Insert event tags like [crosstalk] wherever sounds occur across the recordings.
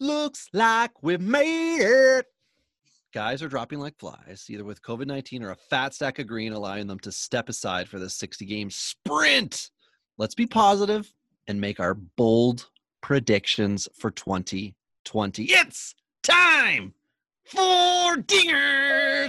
Looks like we've made it. Guys are dropping like flies, either with COVID 19 or a fat stack of green, allowing them to step aside for this 60 game sprint. Let's be positive and make our bold predictions for 2020. It's time for dingers.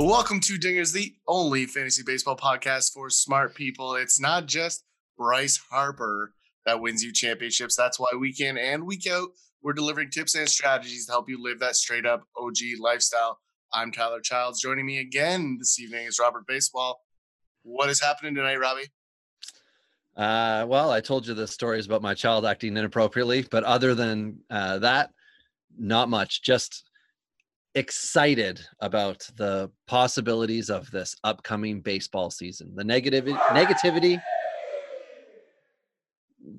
Welcome to Dingers, the only fantasy baseball podcast for smart people. It's not just Bryce Harper that wins you championships. That's why week in and week out, we're delivering tips and strategies to help you live that straight up OG lifestyle. I'm Tyler Childs. Joining me again this evening is Robert Baseball. What is happening tonight, Robbie? Uh, well, I told you the stories about my child acting inappropriately, but other than uh, that, not much. Just excited about the possibilities of this upcoming baseball season. The negative negativity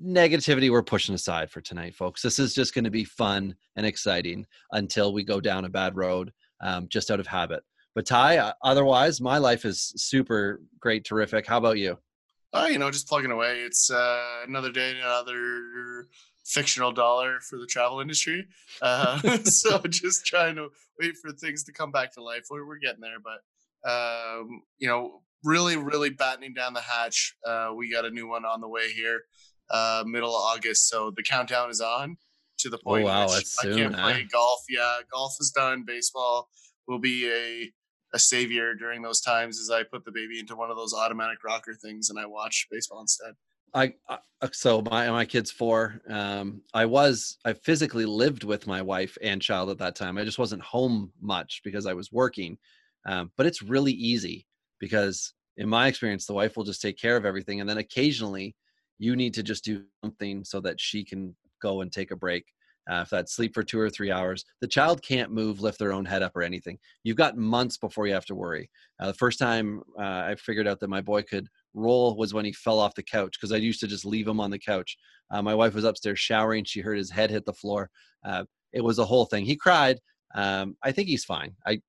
negativity we're pushing aside for tonight folks. This is just going to be fun and exciting until we go down a bad road um, just out of habit. But ty uh, otherwise my life is super great terrific. How about you? Oh you know just plugging away. It's uh, another day another fictional dollar for the travel industry. Uh, [laughs] [laughs] so just trying to wait for things to come back to life. We're, we're getting there, but um, you know, really, really battening down the hatch. Uh, we got a new one on the way here, uh, middle of August. So the countdown is on to the point. Oh, wow, that's I soon, can't huh? play golf. Yeah, golf is done. Baseball will be a a savior during those times as I put the baby into one of those automatic rocker things and I watch baseball instead. I, I so my my kid's four. Um, I was I physically lived with my wife and child at that time. I just wasn't home much because I was working. Um, but it's really easy because in my experience, the wife will just take care of everything, and then occasionally you need to just do something so that she can go and take a break. Uh, if that's sleep for two or three hours, the child can't move, lift their own head up, or anything. You've got months before you have to worry. Uh, the first time uh, I figured out that my boy could roll was when he fell off the couch because I used to just leave him on the couch. Uh, my wife was upstairs showering. She heard his head hit the floor. Uh, it was a whole thing. He cried. Um, I think he's fine. I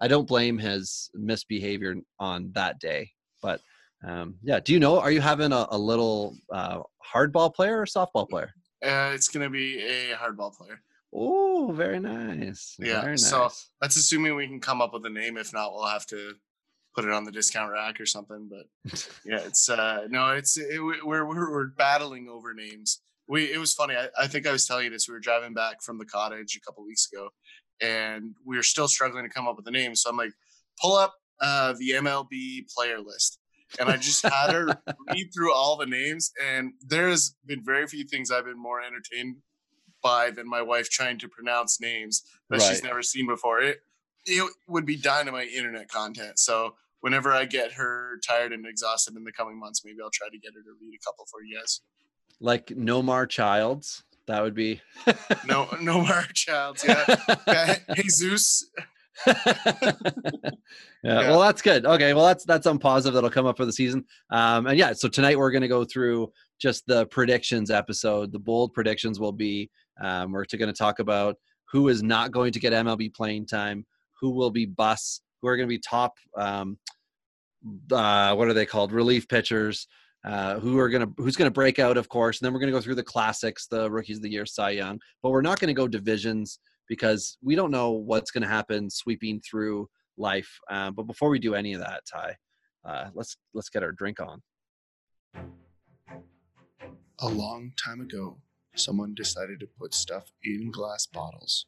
I don't blame his misbehavior on that day. But um, yeah, do you know? Are you having a, a little uh, hardball player or softball player? Uh, it's going to be a hardball player. Oh, very nice. Yeah. Very nice. So that's assuming we can come up with a name. If not, we'll have to put it on the discount rack or something. But [laughs] yeah, it's uh no, it's it, we're, we're we're battling over names. We it was funny. I, I think I was telling you this. We were driving back from the cottage a couple weeks ago, and we were still struggling to come up with a name. So I'm like, pull up uh, the MLB player list. And I just had her [laughs] read through all the names, and there's been very few things I've been more entertained by than my wife trying to pronounce names that she's never seen before. It it would be dynamite internet content. So whenever I get her tired and exhausted in the coming months, maybe I'll try to get her to read a couple for you guys. like Nomar Childs. That would be No, no more childs. Yeah, [laughs] yeah Jesus. [laughs] yeah, well that's good. Okay well that's that's on positive that'll come up for the season. Um and yeah so tonight we're going to go through just the predictions episode the bold predictions will be um we're going to talk about who is not going to get mlb playing time who will be busts who are going to be top um uh what are they called? Relief pitchers uh, who are gonna who's gonna break out, of course, and then we're gonna go through the classics, the rookies of the year, Cy Young, but we're not gonna go divisions because we don't know what's gonna happen sweeping through life. Um, but before we do any of that, Ty, uh, let's let's get our drink on. A long time ago, someone decided to put stuff in glass bottles.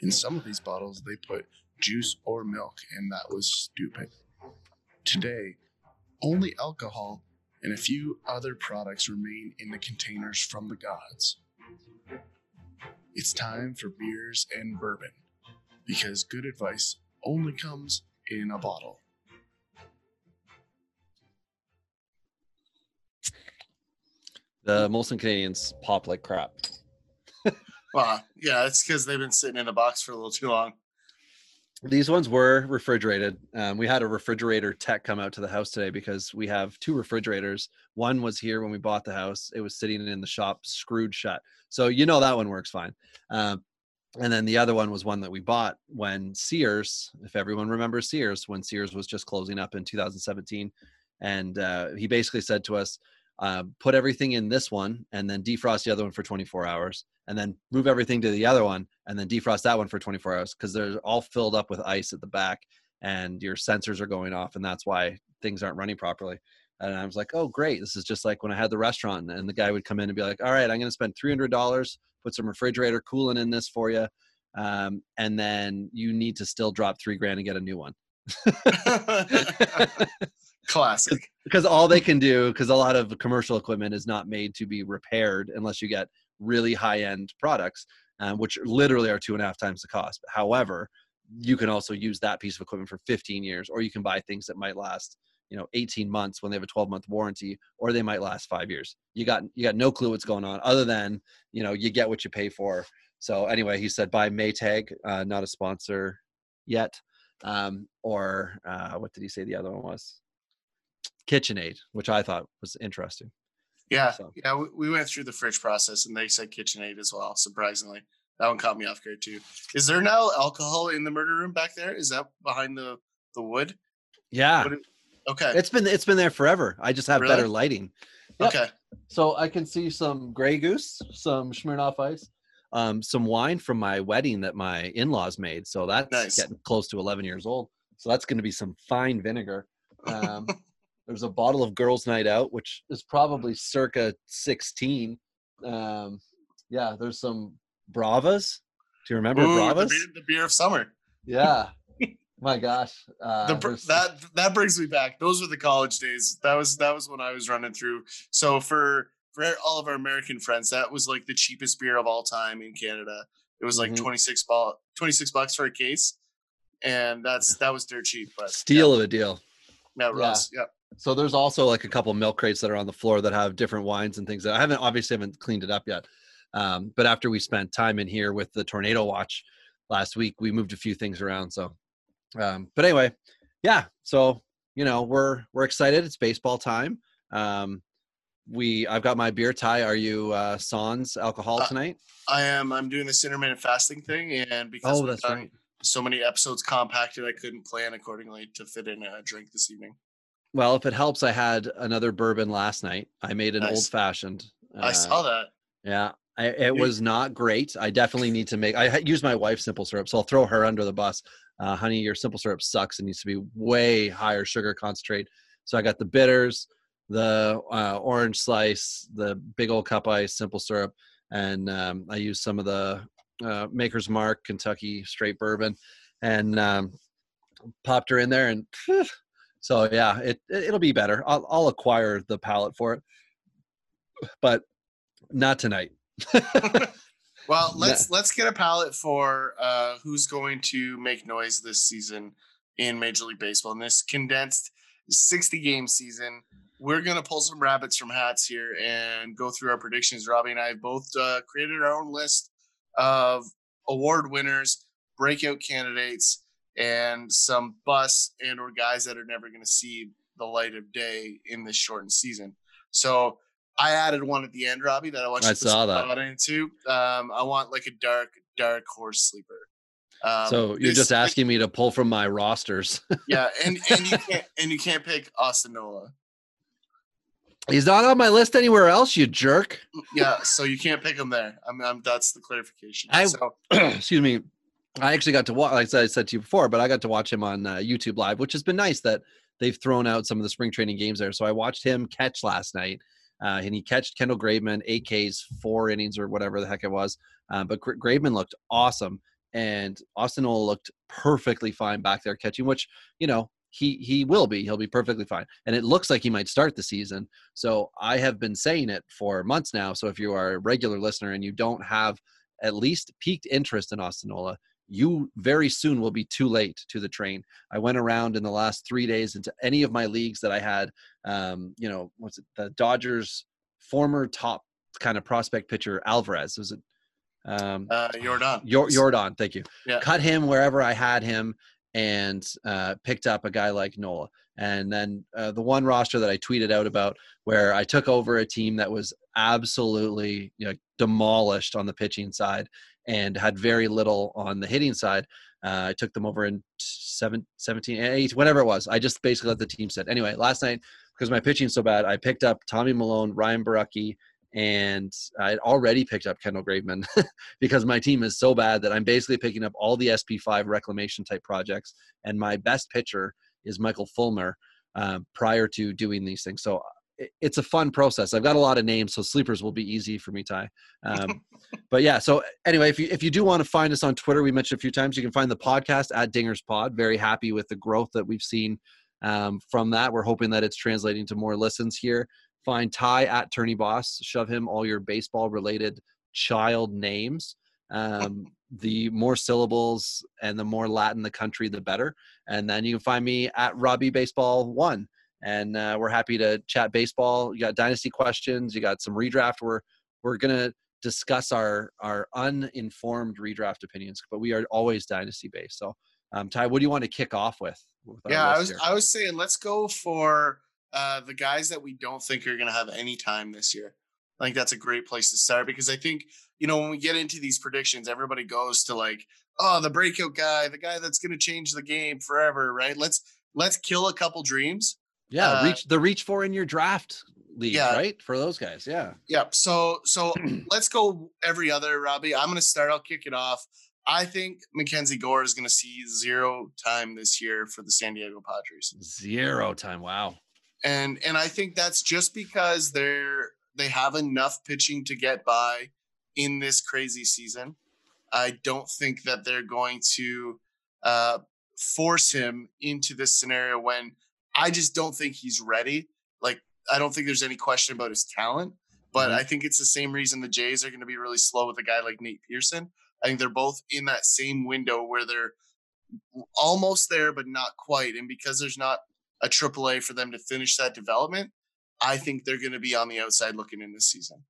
In some of these bottles, they put juice or milk, and that was stupid. Today, only alcohol and a few other products remain in the containers from the gods. It's time for beers and bourbon, because good advice only comes in a bottle. The Molson Canadians pop like crap. [laughs] well, yeah, it's because they've been sitting in the box for a little too long. These ones were refrigerated. Um, we had a refrigerator tech come out to the house today because we have two refrigerators. One was here when we bought the house. It was sitting in the shop, screwed shut. So you know that one works fine. Um, and then the other one was one that we bought when Sears, if everyone remembers Sears, when Sears was just closing up in 2017, and uh, he basically said to us, uh, "Put everything in this one, and then defrost the other one for 24 hours, and then move everything to the other one, and then defrost that one for 24 hours because they're all filled up with ice at the back, and your sensors are going off, and that's why things aren't running properly." And I was like, "Oh, great! This is just like when I had the restaurant." And the guy would come in and be like, "All right, I'm going to spend $300, put some refrigerator coolant in this for you, um, and then you need to still drop three grand and get a new one." [laughs] [laughs] Classic. because all they can do because a lot of commercial equipment is not made to be repaired unless you get really high end products um, which literally are two and a half times the cost. However you can also use that piece of equipment for 15 years or you can buy things that might last you know 18 months when they have a 12 month warranty or they might last five years. You got you got no clue what's going on other than you know you get what you pay for. So anyway he said buy maytag uh, not a sponsor yet um, or uh, what did he say the other one was KitchenAid, which I thought was interesting. Yeah, So- yeah, we, we went through the fridge process, and they said KitchenAid as well. Surprisingly, that one caught me off guard too. Is there now alcohol in the murder room back there? Is that behind the the wood? Yeah, Okay, it's been it's been there forever. I just have better lighting. yep. okay, So I can see some Grey Goose, some Smirnoff Ice, um, some wine from my wedding that my in-laws made. So that's Nice. getting close to 11 years old. So that's going to be some fine vinegar. Um, [laughs] there's a bottle of Girls' Night Out, which is probably circa 16. Um, yeah, there's some Bravas. Do you remember Ooh, the, Bravas? beer, the beer of summer. Yeah. [laughs] My gosh. Uh, the, that that brings me back. Those were the college days. That was that was when I was running through. So for for all of our American friends, that was like the cheapest beer of all time in Canada. It was like Mhm. 26 ball 26 bucks for a case. And that's that was dirt cheap. But steal of a deal. Yeah, yeah, Yeah. So there's also like a couple milk crates that are on the floor that have different wines and things that I haven't obviously haven't cleaned it up yet. Um, but after we spent time in here with the tornado watch last week, we moved a few things around. So, um, but anyway, yeah. So you know we're we're excited. It's baseball time. Um, we I've got my beer tie. Are you uh, sans alcohol Uh, tonight? I am I'm doing this intermittent fasting thing and because Oh, that's right. so many episodes compacted, I couldn't plan accordingly to fit in a drink this evening. Well, if it helps, I had another bourbon last night. I made an Nice. old fashioned. I saw that. Yeah, I, it was not great. I definitely need to make. I use my wife's simple syrup, so I'll throw her under the bus. Uh, honey, your simple syrup sucks. It needs to be way higher sugar concentrate. So I got the bitters, the uh, orange slice, the big old cup ice, simple syrup, and um, I used some of the uh, Maker's Mark Kentucky straight bourbon, and um, popped her in there, and so yeah, it it- it'll be better. I'll I'll acquire the palette for it, but not tonight. [laughs] [laughs] Well, let's let's get a palette for uh, who's going to make noise this season in Major League Baseball in this condensed 60 game season. We're gonna pull some rabbits from hats here and go through our predictions. Robbie and I have both uh, created our own list of award winners, breakout candidates, and some busts and or guys that are never going to see the light of day in this shortened season. So I added one at the end, Robbie, that I want you I to saw that. thought into. Um, I want like a dark, dark horse sleeper. Um, so you're just asking me to pull from my rosters. [laughs] yeah, and and you can't and you can't pick Austin Nola. He's not on my list anywhere else, you jerk. Yeah, so you can't pick him there. I'm, I'm that's the clarification. I- so [clears throat] Excuse me. I actually got to watch, like I said, to you before, but I got to watch him on uh, YouTube Live, which has been nice that they've thrown out some of the spring training games there. So I watched him catch last night, uh, and he catched Kendall Graveman, eight Ks, four innings or whatever the heck it was. Um, but Gra- Graveman looked awesome, and Austin Nola looked perfectly fine back there catching, which you know he he will be. He'll be perfectly fine, and it looks like he might start the season. So I have been saying it for months now. So if you are a regular listener and you don't have at least peaked interest in Austin Nola, you very soon will be too late to the train. I went around in the last three days into any of my leagues that I had. Um, you know, what's it? The Dodgers' former top kind of prospect pitcher Alvarez was it Um, Uh, Jordan. Yor- Jordan, thank you. Yeah. Cut him wherever I had him and uh, picked up a guy like Nola. And then uh, the one roster that I tweeted out about where I took over a team that was absolutely you know, demolished on the pitching side and had very little on the hitting side. Uh, I took them over in seven, 17, 8, whatever it was. I just basically let the team sit. Anyway, last night, because my pitching's so bad, I picked up Tommy Milone, Ryan Borucki, and I had already picked up Kendall Graveman [laughs] because my team is so bad that I'm basically picking up all the SP5 reclamation type projects. And my best pitcher is Michael Fulmer uh, prior to doing these things. So it's a fun process. I've got a lot of names, so sleepers will be easy for me, Ty. Um, [laughs] but yeah, so anyway, if you if you do want to find us on Twitter, we mentioned a few times, you can find the podcast at Dingers Pod. Very happy with the growth that we've seen um, from that. We're hoping that it's translating to more listens here. Find Ty at Tourney Boss. Shove him all your baseball related child names. Um, [laughs] the more syllables and the more Latin the country, the better. And then you can find me at Robbie Baseball One. And uh, we're happy to chat baseball. You got dynasty questions. You got some redraft. We're we're gonna discuss our our uninformed redraft opinions, but we are always dynasty based. So, um, Ty, what do you want to kick off with? with Yeah, I was here? I was saying let's go for uh, the guys that we don't think are going to have any time this year. I think that's a great place to start because I think you know when we get into these predictions, everybody goes to like, oh, the breakout guy, the guy that's going to change the game forever, right? Let's let's kill a couple dreams. Yeah, uh, reach the reach for in your draft league, Yeah. right? For those guys, yeah. Yeah. So so [clears throat] let's go every other, Robbie. I'm going to start. I'll kick it off. I think Mackenzie Gore is going to see zero time this year for the San Diego Padres. Zero time. Wow. and and I think that's just because they're they have enough pitching to get by in this crazy season. I don't think that they're going to uh, force him into this scenario when I just don't think he's ready. Like I don't think there's any question about his talent, but Mhm. I think it's the same reason the Jays are going to be really slow with a guy like Nate Pearson. I think they're both in that same window where they're almost there but not quite, and because there's not a AAA for them to finish that development, I think they're going to be on the outside looking in this season.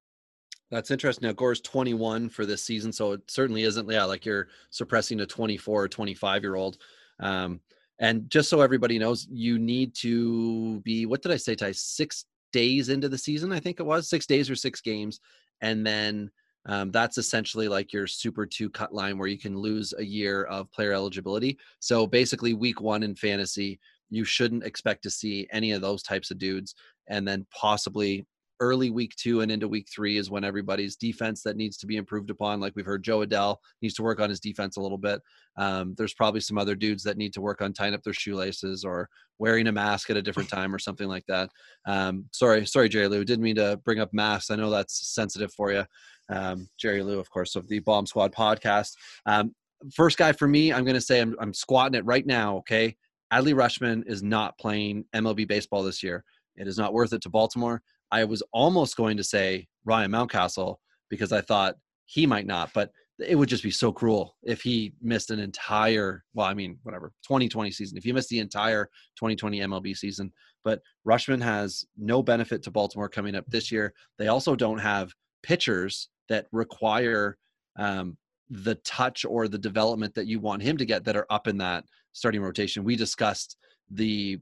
That's interesting. Now, Gore's 21 for this season, so it certainly isn't, yeah, like you're suppressing a 24 or 25 year old. Um, and just so everybody knows, you need to be, what did I say, Ty? Six days into the season, I think it was six days or six games. And then um, that's essentially like your super two cut line where you can lose a year of player eligibility. So basically, week one in fantasy, you shouldn't expect to see any of those types of dudes. And then possibly early week two and into week three is when everybody's defense that needs to be improved upon. Like we've heard Jo Adell needs to work on his defense a little bit. Um, there's probably some other dudes that need to work on tying up their shoelaces or wearing a mask at a different time or something like that. Um, sorry, sorry, Jerry Lou. Didn't mean to bring up masks. I know that's sensitive for you. Um, Jerry Lou, of course, of the Bomb Squad podcast. Um, first guy for me, I'm going to say I'm, I'm squatting it right now. Okay. Adley Rutschman is not playing MLB baseball this year. It is not worth it to Baltimore. I was almost going to say Ryan Mountcastle because I thought he might not, but it would just be so cruel if he missed an entire, well, I mean, whatever, 2020 season. If you missed the entire 2020 MLB season, but Rutschman has no benefit to Baltimore coming up this year. They also don't have pitchers that require um, the touch or the development that you want him to get that are up in that starting rotation. We discussed the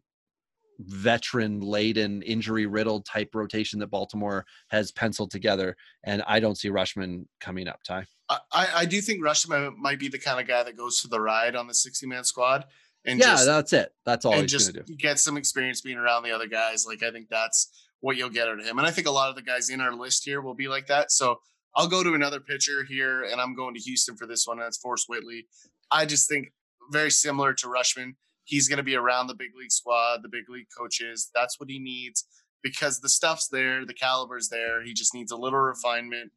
veteran laden injury riddled type rotation that Baltimore has penciled together and I don't see Rutschman coming up Ty. I, I do think Rutschman might be the kind of guy that goes for the ride on the 60 man squad and yeah, just, that's it. That's all and he's just going to do. get some experience being around the other guys. Like I think that's what you'll get out of him. And I think a lot of the guys in our list here will be like that. So I'll go to another pitcher here, and I'm going to Houston for this one. And that's Forrest Whitley. I just think very similar to Rutschman. He's going to be around the big league squad, the big league coaches. That's what he needs because the stuff's there, the caliber's there. He just needs a little refinement.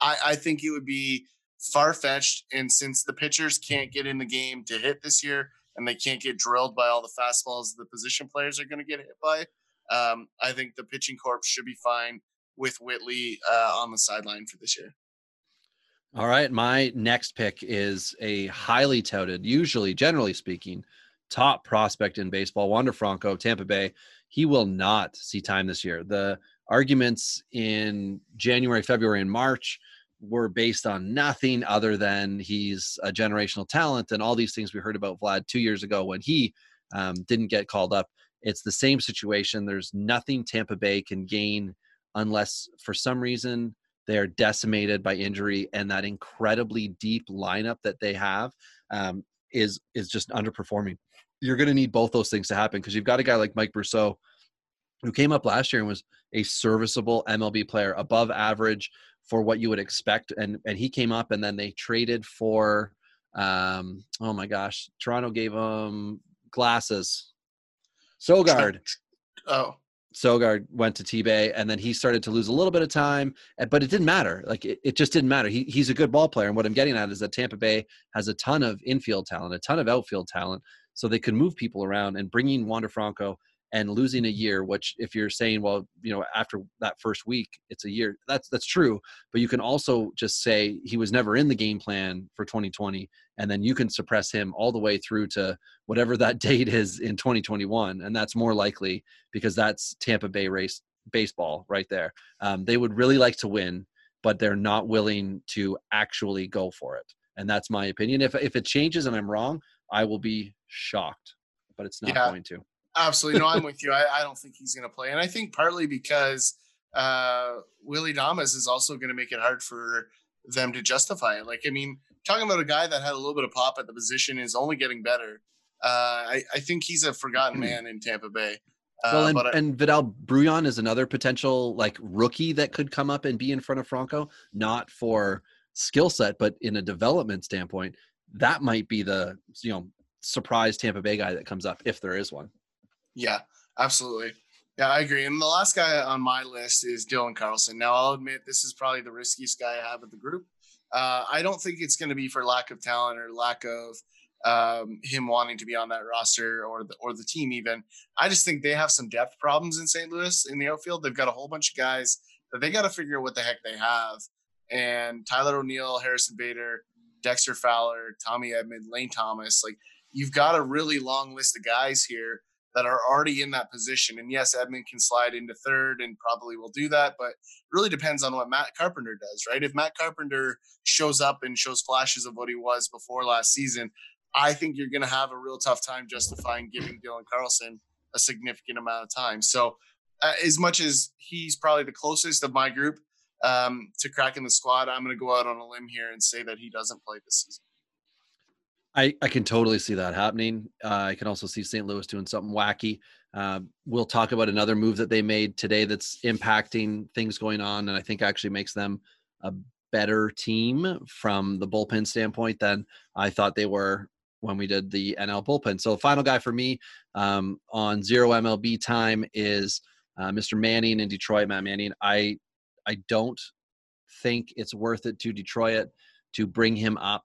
I, I think it would be far fetched. And since the pitchers can't get in the game to hit this year, and they can't get drilled by all the fastballs the position players are going to get hit by. Um, I think the pitching corps should be fine with Whitley uh, on the sideline for this year. All right, my next pick is a highly touted, usually generally speaking, top prospect in baseball, Wander Franco, Tampa Bay. He will not see time this year. The arguments in January, February, and March were based on nothing other than he's a generational talent and all these things we heard about Vlad two years ago when he um, didn't get called up. It's the same situation. There's nothing Tampa Bay can gain unless for some reason they're decimated by injury and that incredibly deep lineup that they have um, is is just underperforming. You're going to need both those things to happen because you've got a guy like Mike Brosseau who came up last year and was a serviceable MLB player, above average for what you would expect, and and he came up and then they traded for, um, oh my gosh, Toronto gave him glasses, Sogard. [laughs] Oh, Sogard went to T-Bay and then he started to lose a little bit of time, but it didn't matter. Like it, it just didn't matter. He, he's a good ball player. And what I'm getting at is that Tampa Bay has a ton of infield talent, a ton of outfield talent. So they could move people around and bringing Wander Franco and losing a year which if you're saying well you know after that first week it's a year that's that's true but you can also just say he was never in the game plan for 2020 and then you can suppress him all the way through to whatever that [laughs] date is in 2021 and that's more likely because that's Tampa Bay race baseball right there. Um, they would really like to win but they're not willing to actually go for it and that's my opinion. If if it changes and I'm wrong I will be shocked but it's not yeah. going to Absolutely. No, I'm [laughs] with you. I, I don't think he's going to play. And I think partly because uh, Willy Adames is also going to make it hard for them to justify it. Like, I mean, talking about a guy that had a little bit of pop at the position is only getting better. Uh, I, I think he's a forgotten [clears throat] man in Tampa Bay. Uh, well, and, I, and Vidal Bruján is another potential like rookie that could come up and be in front of Franco, not for skill set, but in a development standpoint, that might be the you know surprise Tampa Bay guy that comes up if there is one. Yeah, absolutely. Yeah, I agree. And the last guy on my list is Dylan Carlson. Now, I'll admit this is probably the riskiest guy I have at the group. Uh, I don't think it's going to be for lack of talent or lack of um, him wanting to be on that roster or the or the team. Even I just think they have some depth problems in St. Louis in the outfield. They've got a whole bunch of guys that they got to figure out what the heck they have. And Tyler O'Neill, Harrison Bader, Dexter Fowler, Tommy Edman, Lane Thomas. Like you've got a really long list of guys here that are already in that position. And yes, Edman can slide into third and probably will do that, but it really depends on what Matt Carpenter does, right? If Matt Carpenter shows up and shows flashes of what he was before last season, I think you're going to have a real tough time justifying giving Dylan Carlson a significant amount of time. So, uh, as much as he's probably the closest of my group um, to cracking the squad, I'm going to go out on a limb here and say that he doesn't play this season. I, I can totally see that happening. Uh, I can also see St. Louis doing something wacky. Uh, we'll talk about another move that they made today that's impacting things going on, and I think actually makes them a better team from the bullpen standpoint than I thought they were when we did the NL bullpen. So, final guy for me um, on zero MLB time is uh, Mr. Manning in Detroit. Matt Manning. I I don't think it's worth it to Detroit to bring him up.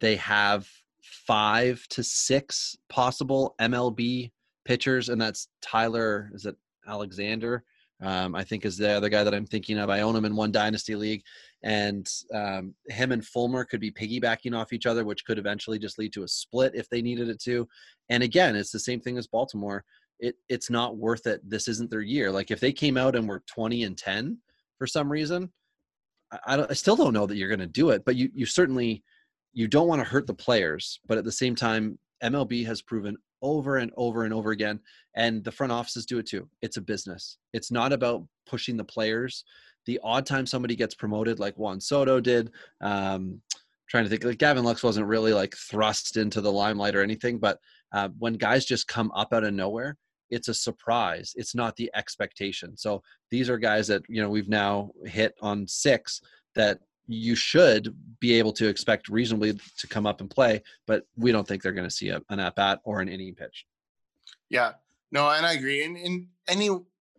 They have five to six possible MLB pitchers, and that's Tyler. Is it Alexander? Um, I think is the other guy that I'm thinking of. I own him in one dynasty league, and um, him and Fulmer could be piggybacking off each other, which could eventually just lead to a split if they needed it to. And again, it's the same thing as Baltimore. It it's not worth it. This isn't their year. Like if they came out and were 20 and 10 for some reason, I, I still don't know that you're going to do it. But you you certainly you don't want to hurt the players, but at the same time, MLB has proven over and over and over again, and the front offices do it too. It's a business. It's not about pushing the players. The odd time somebody gets promoted, like Juan Soto did, um, trying to think, like Gavin Lux wasn't really like thrust into the limelight or anything, but uh, when guys just come up out of nowhere, it's a surprise. It's not the expectation. So these are guys that you know we've now hit on six that you should be able to expect reasonably to come up and play, but we don't think they're going to see a, an at bat or an inning pitch. Yeah, no, and I agree. And, any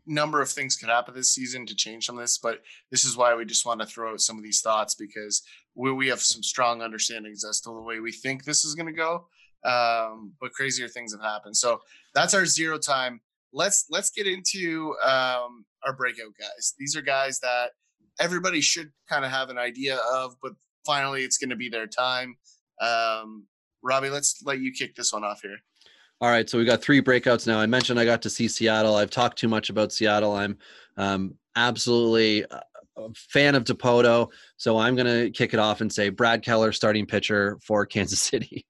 number of things could happen this season to change some of this, but this is why we just want to throw out some of these thoughts because we, we have some strong understandings as to the way we think this is going to go. Um, but crazier things have happened. So that's our zero time. Let's let's get into um, our breakout guys. These are guys that everybody should kind of have an idea of, but finally it's going to be their time. Um, Robbie, let's let you kick this one off here. All right, so we got three breakouts now. I mentioned I got to see Seattle. I've talked too much about Seattle. I'm um, absolutely uh, a fan of Dipoto, so I'm going to kick it off and say Brad Keller, starting pitcher for Kansas City,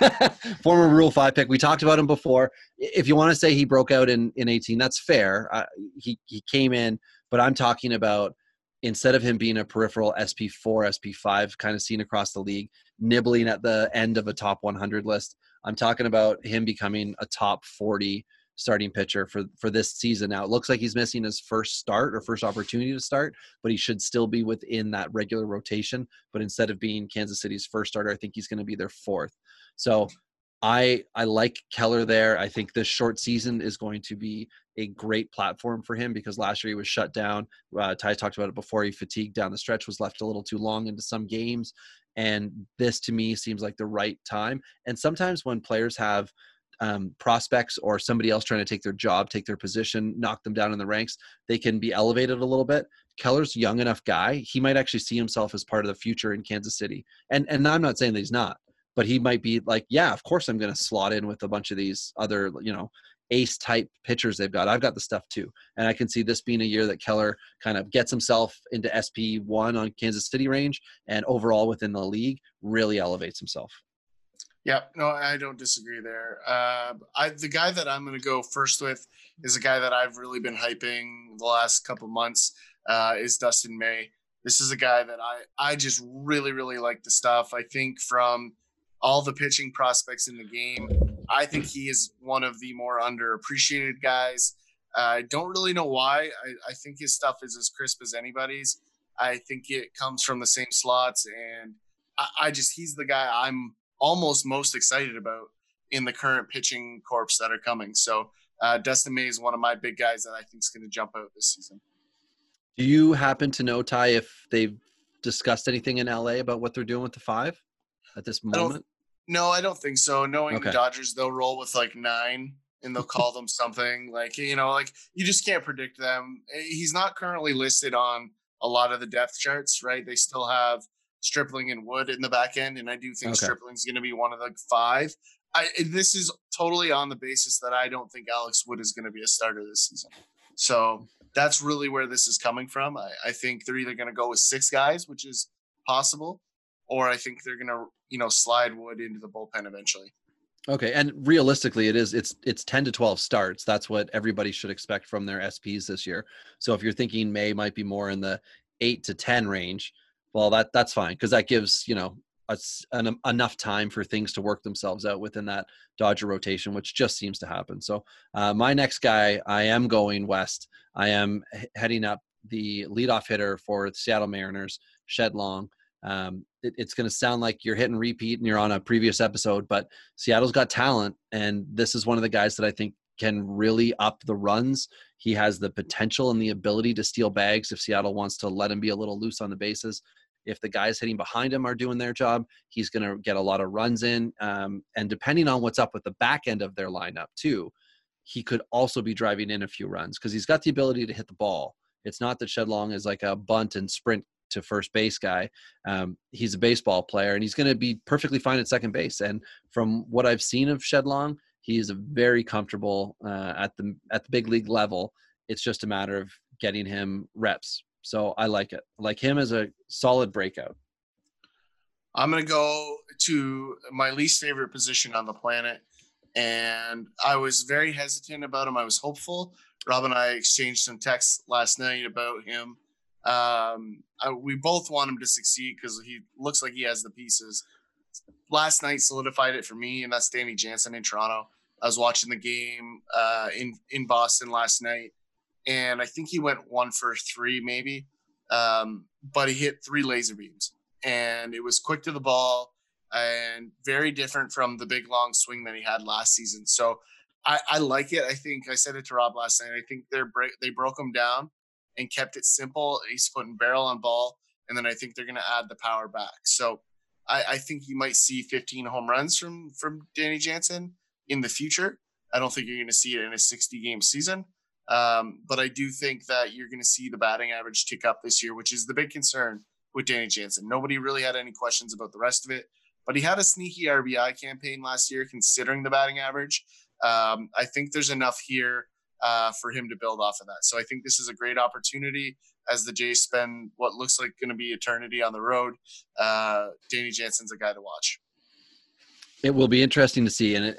[laughs] former Rule Five pick. We talked about him before. If you want to say he broke out in in 18, that's fair. Uh, he he came in, but I'm talking about instead of him being a peripheral SP4, SP5 kind of seen across the league, nibbling at the end of a top 100 list. I'm talking about him becoming a top 40 starting pitcher for for this season. Now it looks like he's missing his first start or first opportunity to start, but he should still be within that regular rotation. But instead of being Kansas City's first starter, I think he's going to be their fourth. So I I like Keller there. I think this short season is going to be a great platform for him because last year he was shut down. Uh, Ty talked about it before. He fatigued down the stretch, was left a little too long into some games, and this to me seems like the right time. And sometimes when players have um, prospects or somebody else trying to take their job, take their position, knock them down in the ranks, they can be elevated a little bit. Keller's young enough guy; he might actually see himself as part of the future in Kansas City. And and I'm not saying that he's not, but he might be like, yeah, of course I'm going to slot in with a bunch of these other, you know, ace type pitchers they've got. I've got the stuff too. And I can see this being a year that Keller kind of gets himself into SP1 on Kansas City range and overall within the league really elevates himself. Yeah, no, I don't disagree there. Uh, I the guy that I'm going to go first with is a guy that I've really been hyping the last couple months. Uh, is Dustin May. This is a guy that I I just really really like the stuff. I think from all the pitching prospects in the game, I think he is one of the more underappreciated guys. I don't really know why. I, I think his stuff is as crisp as anybody's. I think it comes from the same slots, and I, I just he's the guy I'm almost most excited about in the current pitching corps that are coming. So uh, Dustin May is one of my big guys that I think is going to jump out this season. Do you happen to know Ty if they've discussed anything in LA about what they're doing with the five at this moment? I no, I don't think so. Knowing okay. the Dodgers, they'll roll with like nine and they'll call them [laughs] something like you know, like you just can't predict them. Eh, he's not currently listed on a lot of the depth charts, right? They still have Stripling and Wood in the back end, and I do think okay. Stripling's going to be one of the five. I this is totally on the basis that I don't think Alex Wood is going to be a starter this season. So that's really where this is coming from. I, I think they're either going to go with six guys, which is possible, or I think they're going to you know slide Wood into the bullpen eventually. Okay, and realistically, it is it's it's ten to twelve starts. That's what everybody should expect from their SPs this year. So if you're thinking May might be more in the eight to ten range, well that that's fine because that gives you know us an, enough time for things to work themselves out within that Dodger rotation, which just seems to happen. So uh, my next guy, I am going west. I am heading up the leadoff hitter for the Seattle Mariners, Shed Long. Um, it, it's going to sound like you're hitting repeat and you're on a previous episode, but Seattle's got talent, and this is one of the guys that I think can really up the runs. He has the potential and the ability to steal bags if Seattle wants to let him be a little loose on the bases if the guys hitting behind him are doing their job, he's going to get a lot of runs in. Um, and depending on what's up with the back end of their lineup, too, he could also be driving in a few runs because he's got the ability to hit the ball. It's not that Shed Long is like a bunt and sprint to first base guy. Um, he's a baseball player and he's going to be perfectly fine at second base. And from what I've seen of Shed Long, he is very comfortable uh, at the at the big league level. It's just a matter of getting him reps so I like it. I like him as a solid breakout. I'm going to go to my least favorite position on the planet. And I was very hesitant about him. I was hopeful. Rob and I exchanged some texts last night about him. Um, I, we both want him to succeed because he looks like he has the pieces. Last night solidified it for me, and that's Danny Jansen in Toronto. I was watching the game uh, in in Boston last night, and I think he went one for three, maybe. Um, but he hit three laser beams, and it was quick to the ball and very different from the big long swing that he had last season. So I, I like it. I think I said it to Rob last night. I think they're they broke him down and kept it simple. He's putting barrel on ball, and then I think they're going to add the power back. So I, I think you might see 15 home runs from from Danny Jansen in the future. I don't think you're going to see it in a 60 game season. Um, but I do think that you're going to see the batting average tick up this year, which is the big concern with Danny Jansen. Nobody really had any questions about the rest of it, but he had a sneaky RBI campaign last year, considering the batting average. Um, I think there's enough here uh, for him to build off of that. So I think this is a great opportunity. as the Jays spend what looks like going to be eternity on the road. Uh, Danny Jansen's a guy to watch. It will be interesting to see. And it,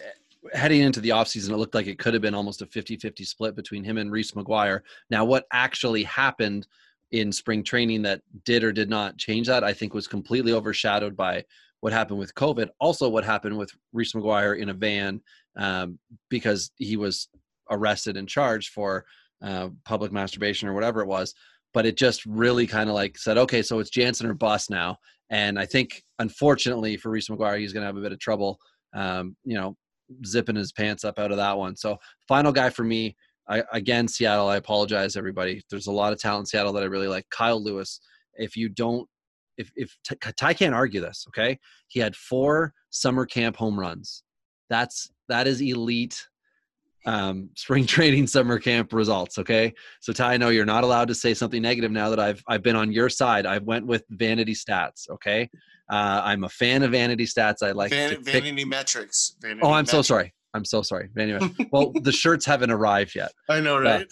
heading into the offseason, it looked like it could have been almost a 50 50 split between him and Reese McGuire. Now, what actually happened in spring training that did or did not change that, I think was completely overshadowed by what happened with COVID. Also, what happened with Reese McGuire in a van um, because he was arrested and charged for uh, public masturbation or whatever it was. But it just really kind of like said, okay, so it's Jansen or bust now. And I think, unfortunately for Reese McGuire, he's going to have a bit of trouble, um, you know, zipping his pants up out of that one. So, final guy for me, I, again, Seattle. I apologize, everybody. There's a lot of talent in Seattle that I really like. Kyle Lewis. If you don't, if if Ty can't argue this, okay, he had four summer camp home runs. That's that is elite um, spring [laughs] training summer camp results. Okay, so Ty, I know you're not allowed to say something negative now that I've I've been on your side. I went with vanity stats. Okay, uh, I'm a fan of vanity stats. I like Van, vanity metrics. Vanity oh, I'm so sorry. I'm so sorry. Vanity. [laughs] well, the shirts haven't arrived yet. I know, right?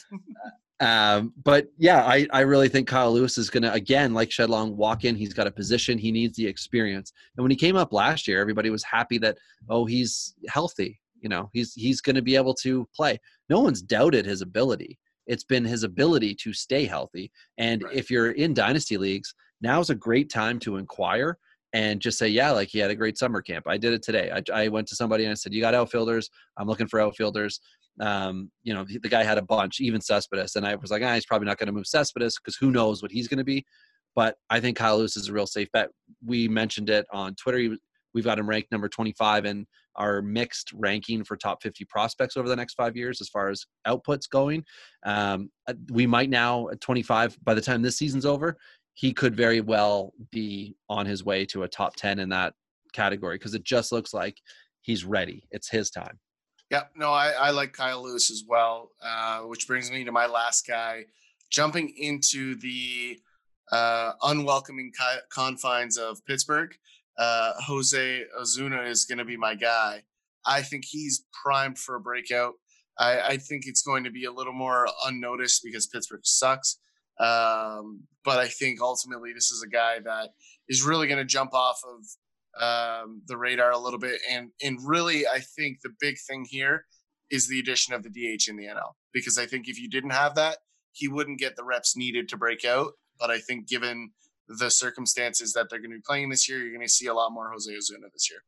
um, but yeah, I, I really think Kyle Lewis is going to, again, like Shed Long, walk in. He's got a position. He needs the experience. And when he came up last year, everybody was happy that, oh, he's healthy. You know, he's he's going to be able to play. No one's doubted his ability. It's been his ability to stay healthy. And right. if you're in dynasty leagues, now's a great time to inquire and just say, yeah, like he had a great summer camp. I did it today. I, I went to somebody and I said, you got outfielders? I'm looking for outfielders. Um, you know, the, the, guy had a bunch, even Cespedes. And I was like, ah, he's probably not going to move Cespedes because who knows what he's going to be. But I think Kyle Lewis is a real safe bet. We mentioned it on Twitter. We've got him ranked number 25 in our mixed ranking for top 50 prospects over the next five years as far as outputs going. Um, uh, we might now at 25 by the time this season's over, he could very well be on his way to a top 10 in that category because it just looks like he's ready. It's his time. Yeah, no, I, I like Kyle Lewis as well, uh, which brings me to my last guy. Jumping into the uh, unwelcoming confines of Pittsburgh, uh, Jose Osuna is going to be my guy. I think he's primed for a breakout. I, I, think it's going to be a little more unnoticed because Pittsburgh sucks. Um, but I think ultimately this is a guy that is really going to jump off of um, the radar a little bit. And and really, I think the big thing here is the addition of the DH in the NL because I think if you didn't have that, he wouldn't get the reps needed to break out. But I think given the circumstances that they're going to be playing this year, you're going to see a lot more Jose Osuna this year.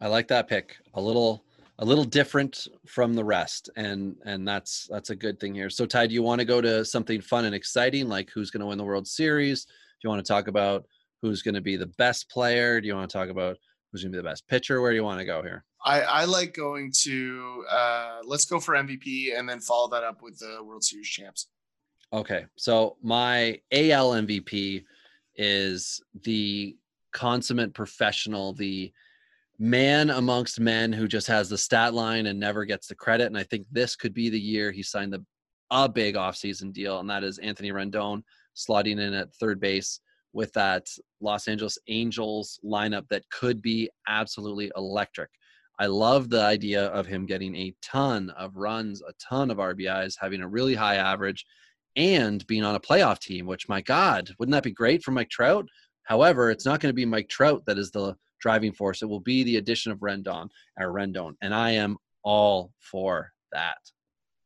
I like that pick. A little a little different from the rest and and that's that's a good thing here. So ty do you want to go to something fun and exciting like who's going to win the world series? Do you want to talk about who's going to be the best player? Do you want to talk about who's going to be the best pitcher? Where do you want to go here? I i like going to uh let's go for mvp and then follow that up with the world series champs okay so my al mvp is the consummate professional the man amongst men who just has the stat line and never gets the credit. And I think this could be the year he signed the a big offseason deal, and that is Anthony Rendon slotting in at third base with that Los Angeles Angels lineup that could be absolutely electric. I love the idea of him getting a ton of runs, a ton of RBIs, having a really high average, and being on a playoff team, which, my God, wouldn't that be great for Mike Trout? However, it's not going to be Mike Trout that is the driving force. It will be the addition of Rendon or Rendon, and I am all for that.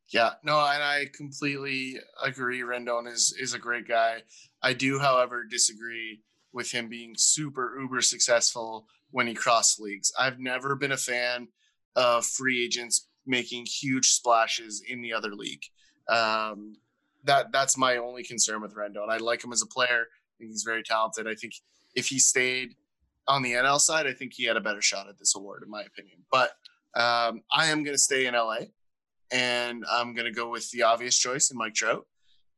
Yeah, no, and I completely agree. Rendon is is a great guy. I do, however, disagree with him being super uber successful when he crossed leagues. I've never been a fan of free agents making huge splashes in the other league. Um, that that's my only concern with Rendon. I like him as a player. I think he's very talented. I think if he stayed on the NL side, I think he had a better shot at this award, in my opinion. But um, I am going to stay in LA, and I'm going to go with the obvious choice in Mike Trout.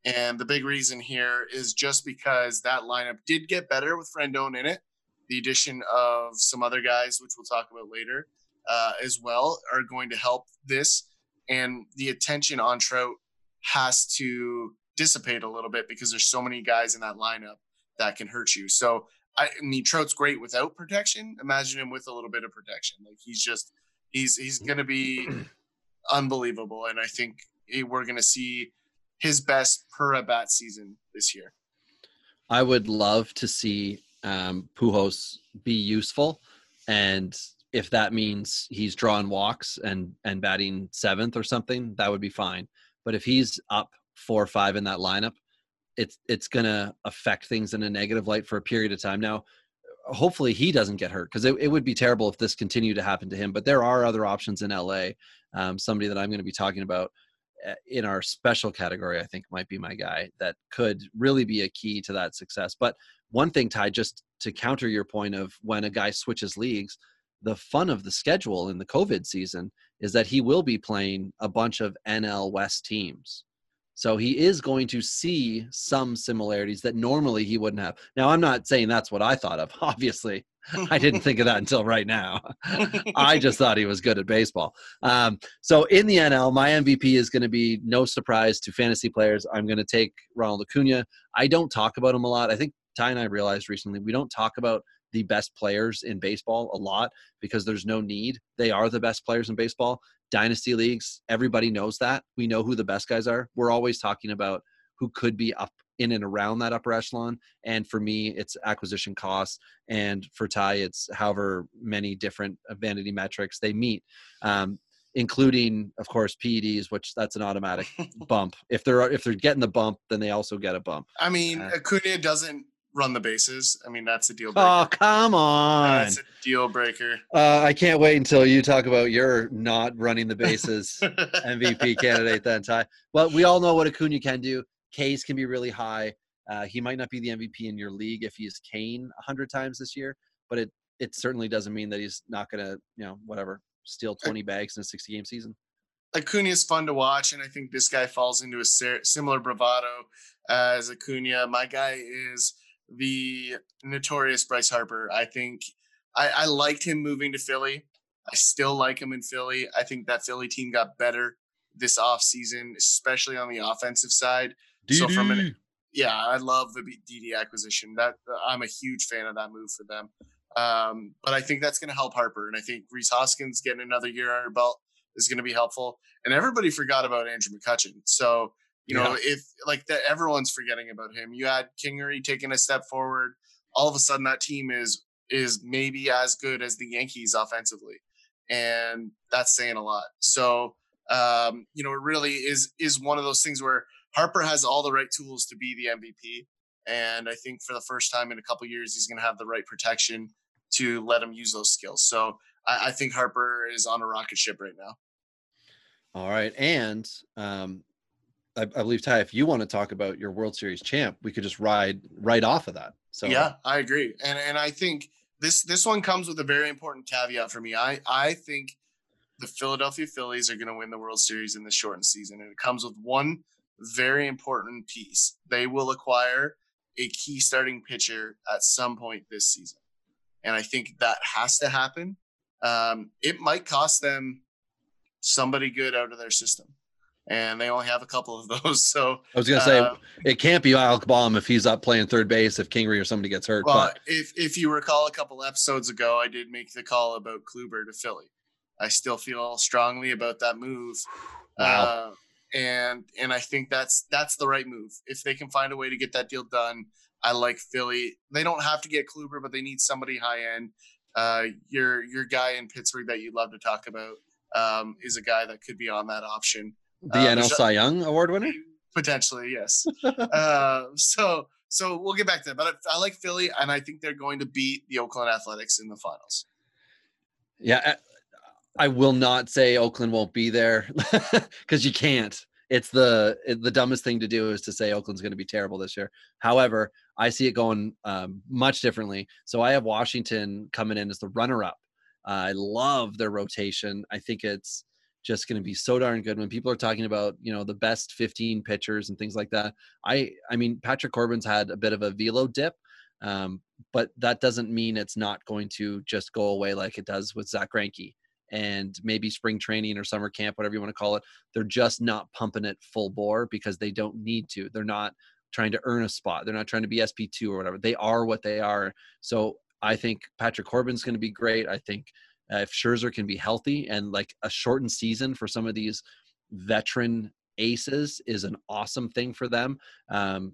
And the big reason here is just because that lineup did get better with Rendon in it. The addition of some other guys, which we'll talk about later, uh, as well, are going to help this. And the attention on Trout has to dissipate a little bit because there's so many guys in that lineup that can hurt you. So I, I mean, Trout's great without protection. Imagine him with a little bit of protection. Like he's just he's he's going to be [clears throat] unbelievable, and I think we're going to see his best per at bat season this year. I would love to see um, Pujols be useful, and if that means he's drawing walks and and batting seventh or something, that would be fine. But if he's up four or five in that lineup, it's it's gonna affect things in a negative light for a period of time. Now, hopefully he doesn't get hurt because it, it would be terrible if this continued to happen to him. But there are other options in LA. Um, somebody that I'm going to be talking about uh, in our special category, I think might be my guy that could really be a key to that success. But one thing, Ty, just to counter your point of when a guy switches leagues, the fun of the schedule in the COVID season is that he will be playing a bunch of NL West teams. So he is going to see some similarities that normally he wouldn't have. Now, I'm not saying that's what I thought of. [laughs] Obviously, I didn't think of that until right now. [laughs] I just thought he was good at baseball. Um, so in the NL, my MVP is going to be no surprise to fantasy players. I'm going to take Ronald Acuna. I don't talk about him a lot. I think Ty and I realized recently we don't talk about the best players in baseball a lot because there's no need. They are the best players in baseball dynasty leagues, everybody knows that. We know who the best guys are. We're always talking about who could be up in and around that upper echelon. And for me, it's acquisition costs. And for Ty, it's however many different vanity metrics they meet. Um, including of course PEDs, which that's an automatic [laughs] bump. If they're if they're getting the bump, then they also get a bump. I mean, uh, Acuna doesn't run the bases. I mean, that's a deal breaker. Oh, come on. That's a deal breaker. Uh, I can't wait until you talk about your not running the bases [laughs] MVP candidate then, Ty. Well, we all know what Acuna can do. K's can be really high. Uh, he might not be the MVP in your league if he's Kane 100 times this year, but it, it certainly doesn't mean that he's not going to, you know, whatever, steal 20 bags in a 60 game season. Acuna is fun to watch, and I think this guy falls into a similar bravado as Acuna. My guy is the notorious Bryce Harper. I think I, I liked him moving to Philly. I still like him in Philly. I think that Philly team got better this offseason, especially on the offensive side. So from an yeah, I love the Didi acquisition. That I'm a huge fan of that move for them. Um, but I think that's going to help Harper, and I think Rhys Hoskins getting another year on her belt is going to be helpful. And everybody forgot about Andrew McCutchen, so you know, yeah. if like that, everyone's forgetting about him. You had Kingery taking a step forward. All of a sudden, that team is is maybe as good as the Yankees offensively, and that's saying a lot. So, um, you know, it really is is one of those things where Harper has all the right tools to be the MVP, and I think for the first time in a couple years, he's going to have the right protection to let him use those skills. So, I, I think Harper is on a rocket ship right now. All right, and um, I, I, believe Ty, if you want to talk about your World Series champ, we could just ride right off of that. So yeah, I agree, and and I think this this one comes with a very important caveat for me. I I think the Philadelphia Phillies are going to win the World Series in this shortened season, and it comes with one very important piece. They will acquire a key starting pitcher at some point this season, and I think that has to happen. Um, it might cost them somebody good out of their system and they only have a couple of those. [laughs] So I was gonna say uh, it can't be Alec Bohm if he's up playing third base if Kingery or somebody gets hurt. Well, but if if you recall a couple episodes ago, I did make the call about Kluber to Philly. I still feel strongly about that move. Wow. Uh, and and I think that's that's the right move. If they can find a way to get that deal done, I like Philly. They don't have to get Kluber, but they need somebody high end. Uh, your your guy in Pittsburgh that you love to talk about um, is a guy that could be on that option. The uh, NL Cy Young Award winner? Potentially, yes. [laughs] uh, so so we'll get back to that. But I, I, like Philly, and I think they're going to beat the Oakland Athletics in the finals. Yeah, I will not say Oakland won't be there [laughs] because you can't. It's the the dumbest thing to do is to say Oakland's going to be terrible this year. However, I see it going um, much differently. So I have Washington coming in as the runner up. Uh, I love their rotation. I think it's just going to be so darn good when people are talking about you know the best 15 pitchers and things like that i i mean patrick corbin's had a bit of a velo dip um, but that doesn't mean it's not going to just go away like it does with zach Greinke and maybe spring training or summer camp, whatever you want to call it. They're just not pumping it full bore because they don't need to. They're not trying to earn a spot. They're not trying to be SP2 or whatever. They are what they are. So I think Patrick Corbin's going to be great. I think uh, if Scherzer can be healthy and like a shortened season for some of these veteran aces is an awesome thing for them. Um,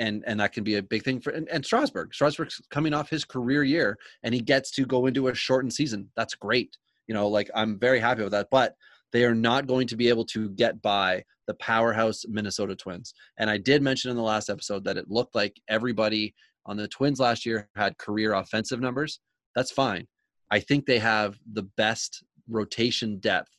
and and that can be a big thing for and, and Strasburg. Strasburg's coming off his career year and he gets to go into a shortened season. That's great. You know, like I'm very happy with that. But they are not going to be able to get by the powerhouse Minnesota Twins. And I did mention in the last episode that it looked like everybody on the Twins last year had career offensive numbers. That's fine. I think they have the best rotation depth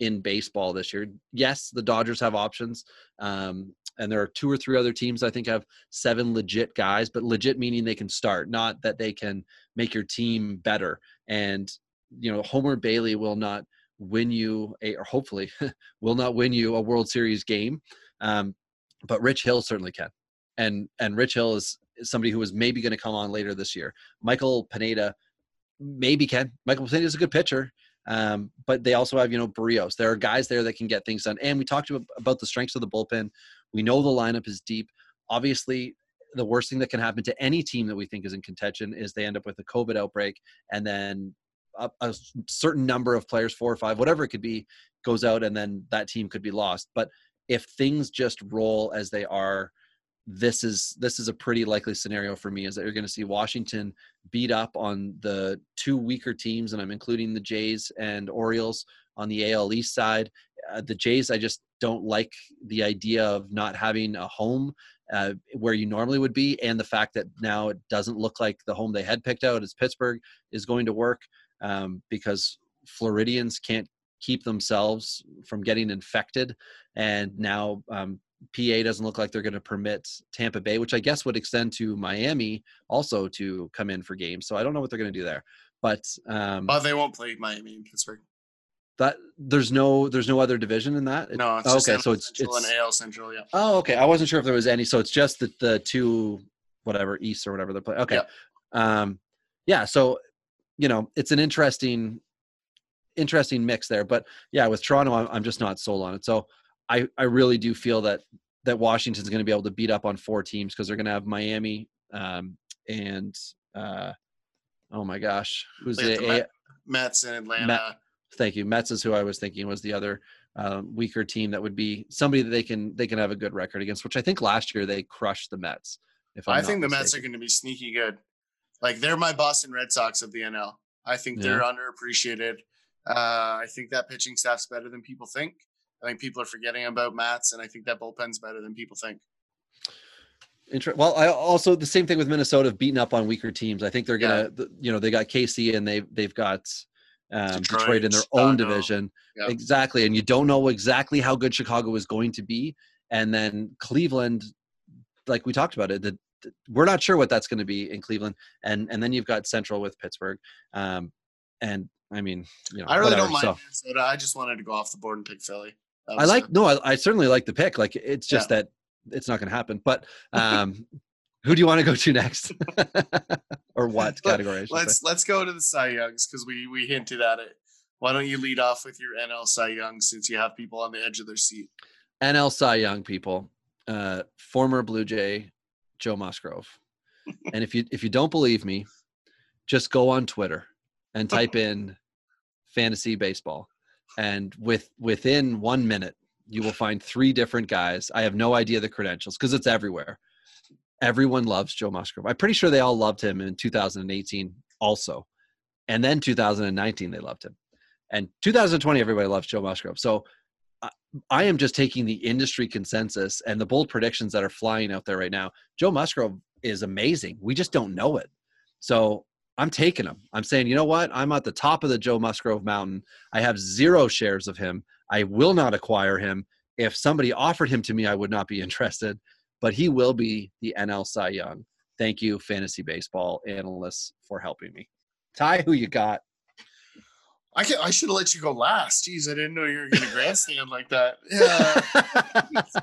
in baseball this year. Yes, the Dodgers have options. Um, and there are two or three other teams I think have seven legit guys, but legit meaning they can start, not that they can make your team better. And you know, Homer Bailey will not win you a, or hopefully [laughs] will not win you a World Series game, um, but Rich Hill certainly can. And and Rich Hill is, somebody who is maybe going to come on later this year. Michael Pineda maybe can. Michael Pineda is a good pitcher. Um, but they also have, you know, Berrios. There are guys there that can get things done. And we talked about the strengths of the bullpen. We know the lineup is deep. Obviously, the worst thing that can happen to any team that we think is in contention is they end up with a COVID outbreak and then a, a, certain number of players, four or five, whatever it could be, goes out and then that team could be lost. But if things just roll as they are, this is this is a pretty likely scenario for me is that you're going to see Washington beat up on the two weaker teams, and I'm including the Jays and Orioles on the AL East side. Uh, the Jays, I just don't like the idea of not having a home uh, where you normally would be, and the fact that now it doesn't look like the home they had picked out as Pittsburgh is going to work um, because Floridians can't keep themselves from getting infected, and now um, PA doesn't look like they're going to permit Tampa Bay, which I guess would extend to Miami also to come in for games. So I don't know what they're going to do there, but um, but they won't play Miami and Pittsburgh. That there's no there's no other division in that. No, it's okay. so it's Central it's AL Central. Yeah. Oh, okay. I wasn't sure if there was any. So it's just the the two whatever East or whatever they're playing. Okay. Um, yeah. So you know it's an interesting interesting mix there. But yeah, with Toronto, I'm, I'm just not sold on it. So I I really do feel that that Washington's going to be able to beat up on four teams because they're going to have Miami um, and uh, oh my gosh, who's the, the Met, Mets in Atlanta. Met, thank you. Mets is who I was thinking was the other um, weaker team that would be somebody that they can they can have a good record against. Which I think last year they crushed the Mets. If I'm i think the mistaken. Mets are going to be sneaky good. Like they're my Boston Red Sox of the NL. I think yeah. they're underappreciated. Uh, I think that pitching staff's better than people think. I think people are forgetting about Matz, and I think that bullpen's better than people think. Well, I also the same thing with Minnesota beating up on weaker teams. I think they're gonna, yeah. you know, they got KC and they they've got um, Detroit, Detroit, in their own division. Exactly, and you don't know exactly how good Chicago is going to be, and then Cleveland, like we talked about it, the, the we're not sure what that's going to be in Cleveland, and and then you've got Central with Pittsburgh, um, and I mean, you know, I really whatever, don't mind so. Minnesota. I just wanted to go off the board and pick Philly. I like no, I, I, certainly like the pick. Like it's just yeah. that it's not going to happen. [laughs] But um, who do you want to go to next, [laughs] or what category? Let's let's go to the Cy Youngs because we we hinted at it. Why don't you lead off with your NL Cy Young since you have people on the edge of their seat? NL Cy Young people, uh, former Blue Jay Joe Musgrove, [laughs] and if you if you don't believe me, just go on Twitter and type in fantasy baseball and with within one minute you will find three different guys i have no idea the credentials because it's everywhere everyone loves joe musgrove i'm pretty sure they all loved him in 2018 also and then 2019 they loved him and 2020 everybody loves joe musgrove so uh, I am just taking the industry consensus and the bold predictions that are flying out there right now. Joe Musgrove is amazing. We just don't know it. So I'm taking him. I'm saying, you know what? I'm at the top of the Joe Musgrove Mountain. I have zero shares of him. I will not acquire him. If somebody offered him to me, I would not be [laughs] interested. But he will be the NL Cy Young. Thank you, fantasy baseball analysts, for helping me. Ty, who you got? I can, I should have let you go last. Jeez, I didn't know you were going [laughs] to grandstand like that. Yeah. [laughs] so,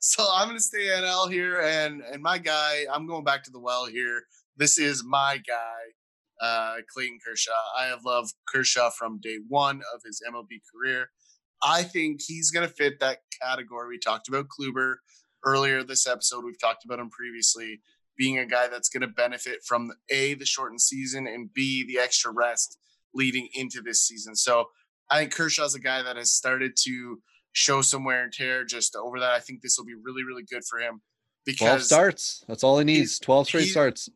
so, I'm going to stay NL here, and and my guy, I'm going back to the well here. This is my guy uh, Clayton Kershaw. I have loved Kershaw from day one of his MLB career. I think he's going to fit that category. We talked about Kluber earlier this episode. We've talked about him previously being a guy that's going to benefit from A, the shortened season, and B, the extra rest leading into this season. So I think Kershaw's a guy that has started to show some wear and tear just over that. I think this will be really, really good for him because 12 starts. That's all he needs. 12 straight starts.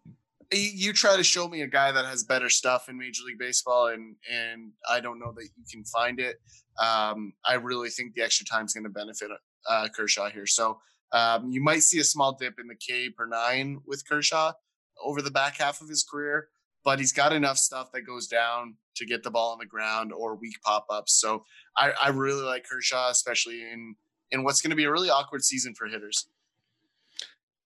You try to show me a guy that has better stuff in Major League Baseball, and and I don't know that you can find it. Um, I really think the extra time is going to benefit uh, Kershaw here. So um, you might see a small dip in the K per nine with Kershaw over the back half of his career, but he's got enough stuff that goes down to get the ball on the ground or weak pop ups. So I, I really like Kershaw, especially in in what's going to be a really awkward season for hitters.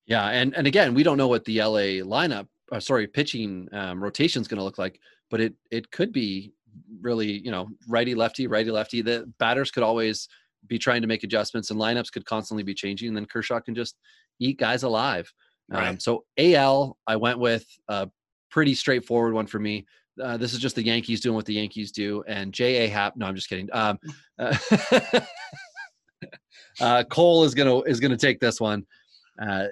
Yeah, and and again, we don't know what the LA lineup, uh, sorry, pitching um, rotation is going to look like, but it it could be really, you know, righty lefty, righty lefty. The batters could always be trying to make adjustments, and lineups could constantly be changing. And then Kershaw can just eat guys alive. Right. Um, so AL, I went with a pretty straightforward one for me. Uh, this is just the Yankees doing what the Yankees do, and J. A. Happ. No, I'm just kidding. Um, uh, [laughs] uh, Cole is gonna is gonna take this one. Uh,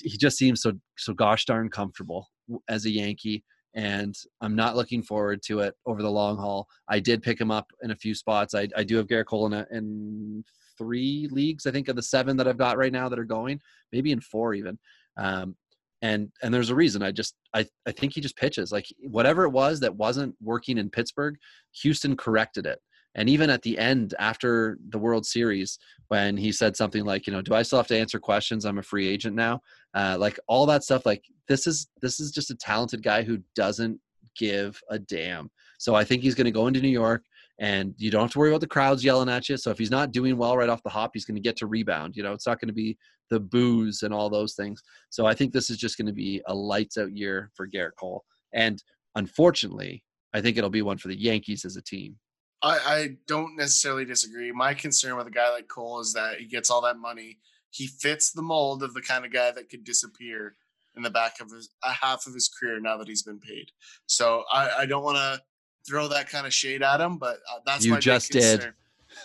he just seems so so gosh darn comfortable as a Yankee, and I'm not looking forward to it over the long haul. I did pick him up in a few spots. I, I do have Gerrit Cole in, a, in three leagues, I think, of the seven that I've got right now that are going, maybe in four even. Um, and and there's a reason i just i i think he just pitches like whatever it was that wasn't working in pittsburgh houston corrected it and even at the end after the world series when he said something like you know do i still have to answer questions i'm a free agent now uh, like all that stuff like this is this is just a talented guy who doesn't give a damn so i think he's going to go into new york and you don't have to worry about the crowds yelling at you. So if he's not doing well right off the hop, he's going to get to rebound. You know, it's not going to be the booze and all those things. So I think this is just going to be a lights out year for Gerrit Cole. And unfortunately, I think it'll be one for the Yankees as a team. I, I don't necessarily disagree. My concern with a guy like Cole is that he gets all that money. He fits the mold of the kind of guy that could disappear in the back of his a half of his career now that he's been paid. So I, I don't want to throw that kind of shade at him, but uh, that's you just did.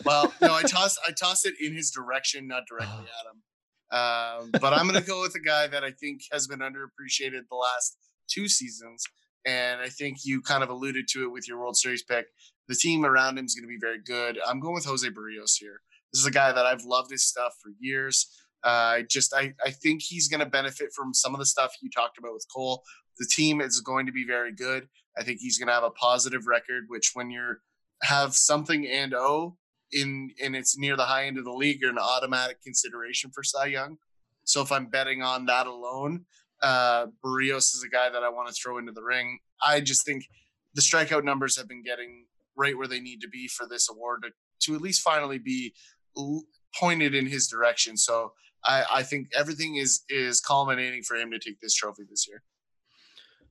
Well, no, I tossed I tossed it in his direction, not [sighs] directly at him. Um, but I'm going to go with a guy that I think has been underappreciated the last two seasons, and I think you kind of alluded to it with your World Series pick. The team around him is going to be very good. I'm going with Jose Berrios here. This is a guy that I've loved his stuff for years. Uh, I just I, I think he's going to benefit from some of the stuff you talked about with Cole. The team is going to be very good. I think he's going to have a positive record, which when you're have something and O in and it's near the high end of the league, you're an automatic consideration for Cy Young. So if I'm betting on that alone, uh, Berrios is a guy that I want to throw into the ring. I just think the strikeout numbers have been getting right where they need to be for this award to, to at least finally be pointed in his direction. So I, I think everything is is culminating for him to take this trophy this year.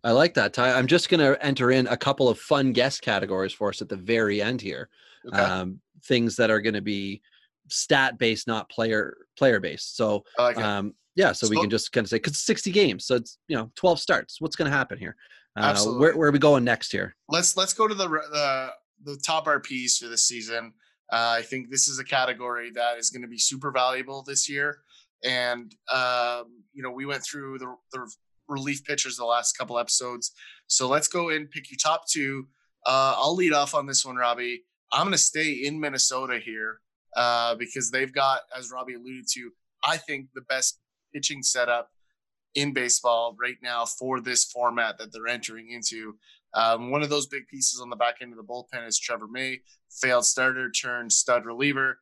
I like that, Ty. I'm just going to enter in a couple of fun guest categories for us at the very end here. Okay. Um, things that are going to be stat based, not player player based. So, like um, yeah, so, so, we can just kind of say because 60 games, so it's you know 12 starts. What's going to happen here? Uh, absolutely. Where, where, are we going next here? Let's let's go to the the, the top RPs for this season. Uh, I think this is a category that is going to be super valuable this year. And um, you know, we went through the, the relief pitchers the last couple episodes. So let's go and pick your top two. Uh, I'll lead off on this one, Robbie. I'm going to stay in Minnesota here uh, because they've got, as Robbie alluded to, I think the best pitching setup in baseball right now for this format that they're entering into. Um, one of those big pieces on the back end of the bullpen is Trevor May, failed starter turned stud reliever.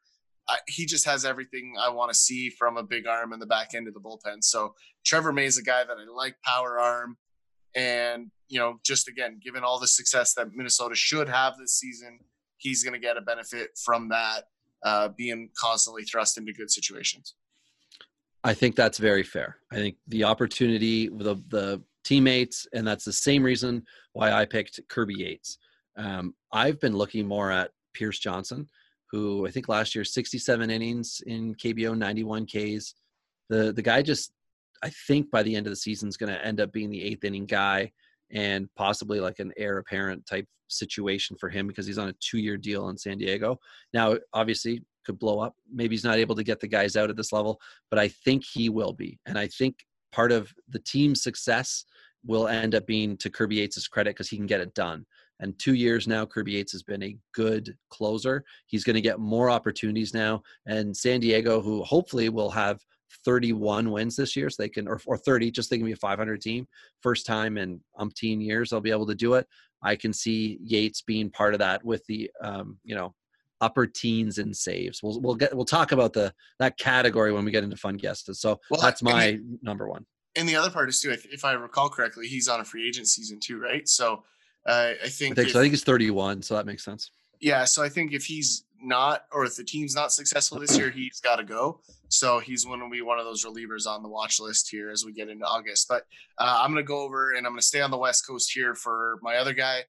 I, he just has everything I want to see from a big arm in the back end of the bullpen. So Trevor May is a guy that I like, power arm, and you know, just again, given all the success that Minnesota should have this season, he's going to get a benefit from that, uh, being constantly thrust into good situations. I think that's very fair. I think the opportunity, the the teammates, and that's the same reason why I picked Kirby Yates. Um, I've been looking more at Pierce Johnson who I think last year 67 innings in KBO, 91 Ks. The the guy just I think by the end of the season is going to end up being the eighth inning guy and possibly like an heir apparent type situation for him because he's on a two year deal in San Diego. Now, obviously, could blow up. Maybe he's not able to get the guys out at this level, but I think he will be. And I think part of the team's success will end up being to Kirby Yates' credit because he can get it done. And two years now, Kirby Yates has been a good closer. He's going to get more opportunities now. And San Diego, who hopefully will have 31 wins this year, so they can, or, or 30, just they can be a 500 team. First time in umpteen years, they'll be able to do it. I can see Yates being part of that with the, um, you know, upper teens in saves. We'll we'll get we'll talk about the that category when we get into fun guests. So well, that's my number one. And the other part is too, if, if I recall correctly, he's on a free agent season too, right? So uh, I think I think, if, so. I think he's 31, so that makes sense. Yeah, so I think if he's not, or if the team's not successful this year, he's got to go. So he's going to be one of those relievers on the watch list here as we get into August. But uh, I'm going to go over and I'm going to stay on the West Coast here for my other guy.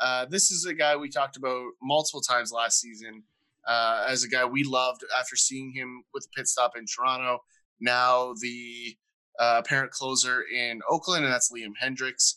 Uh, this is a guy we talked about multiple times last season uh, as a guy we loved after seeing him with the pit stop in Toronto. Now the uh, apparent closer in Oakland, and that's Liam Hendriks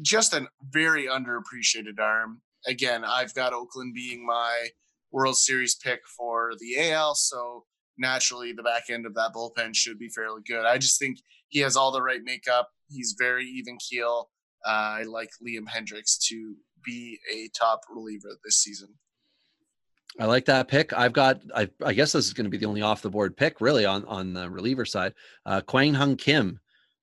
just a very underappreciated arm. Again, I've got Oakland being my World Series pick for the AL, so naturally the back end of that bullpen should be fairly good. I just think he has all the right makeup. He's very even keel. Uh, I like Liam Hendriks to be a top reliever this season. I like that pick. I've got, I, I guess this is going to be the only off the board pick really on, on the reliever side. Uh, Kwang Hyun Kim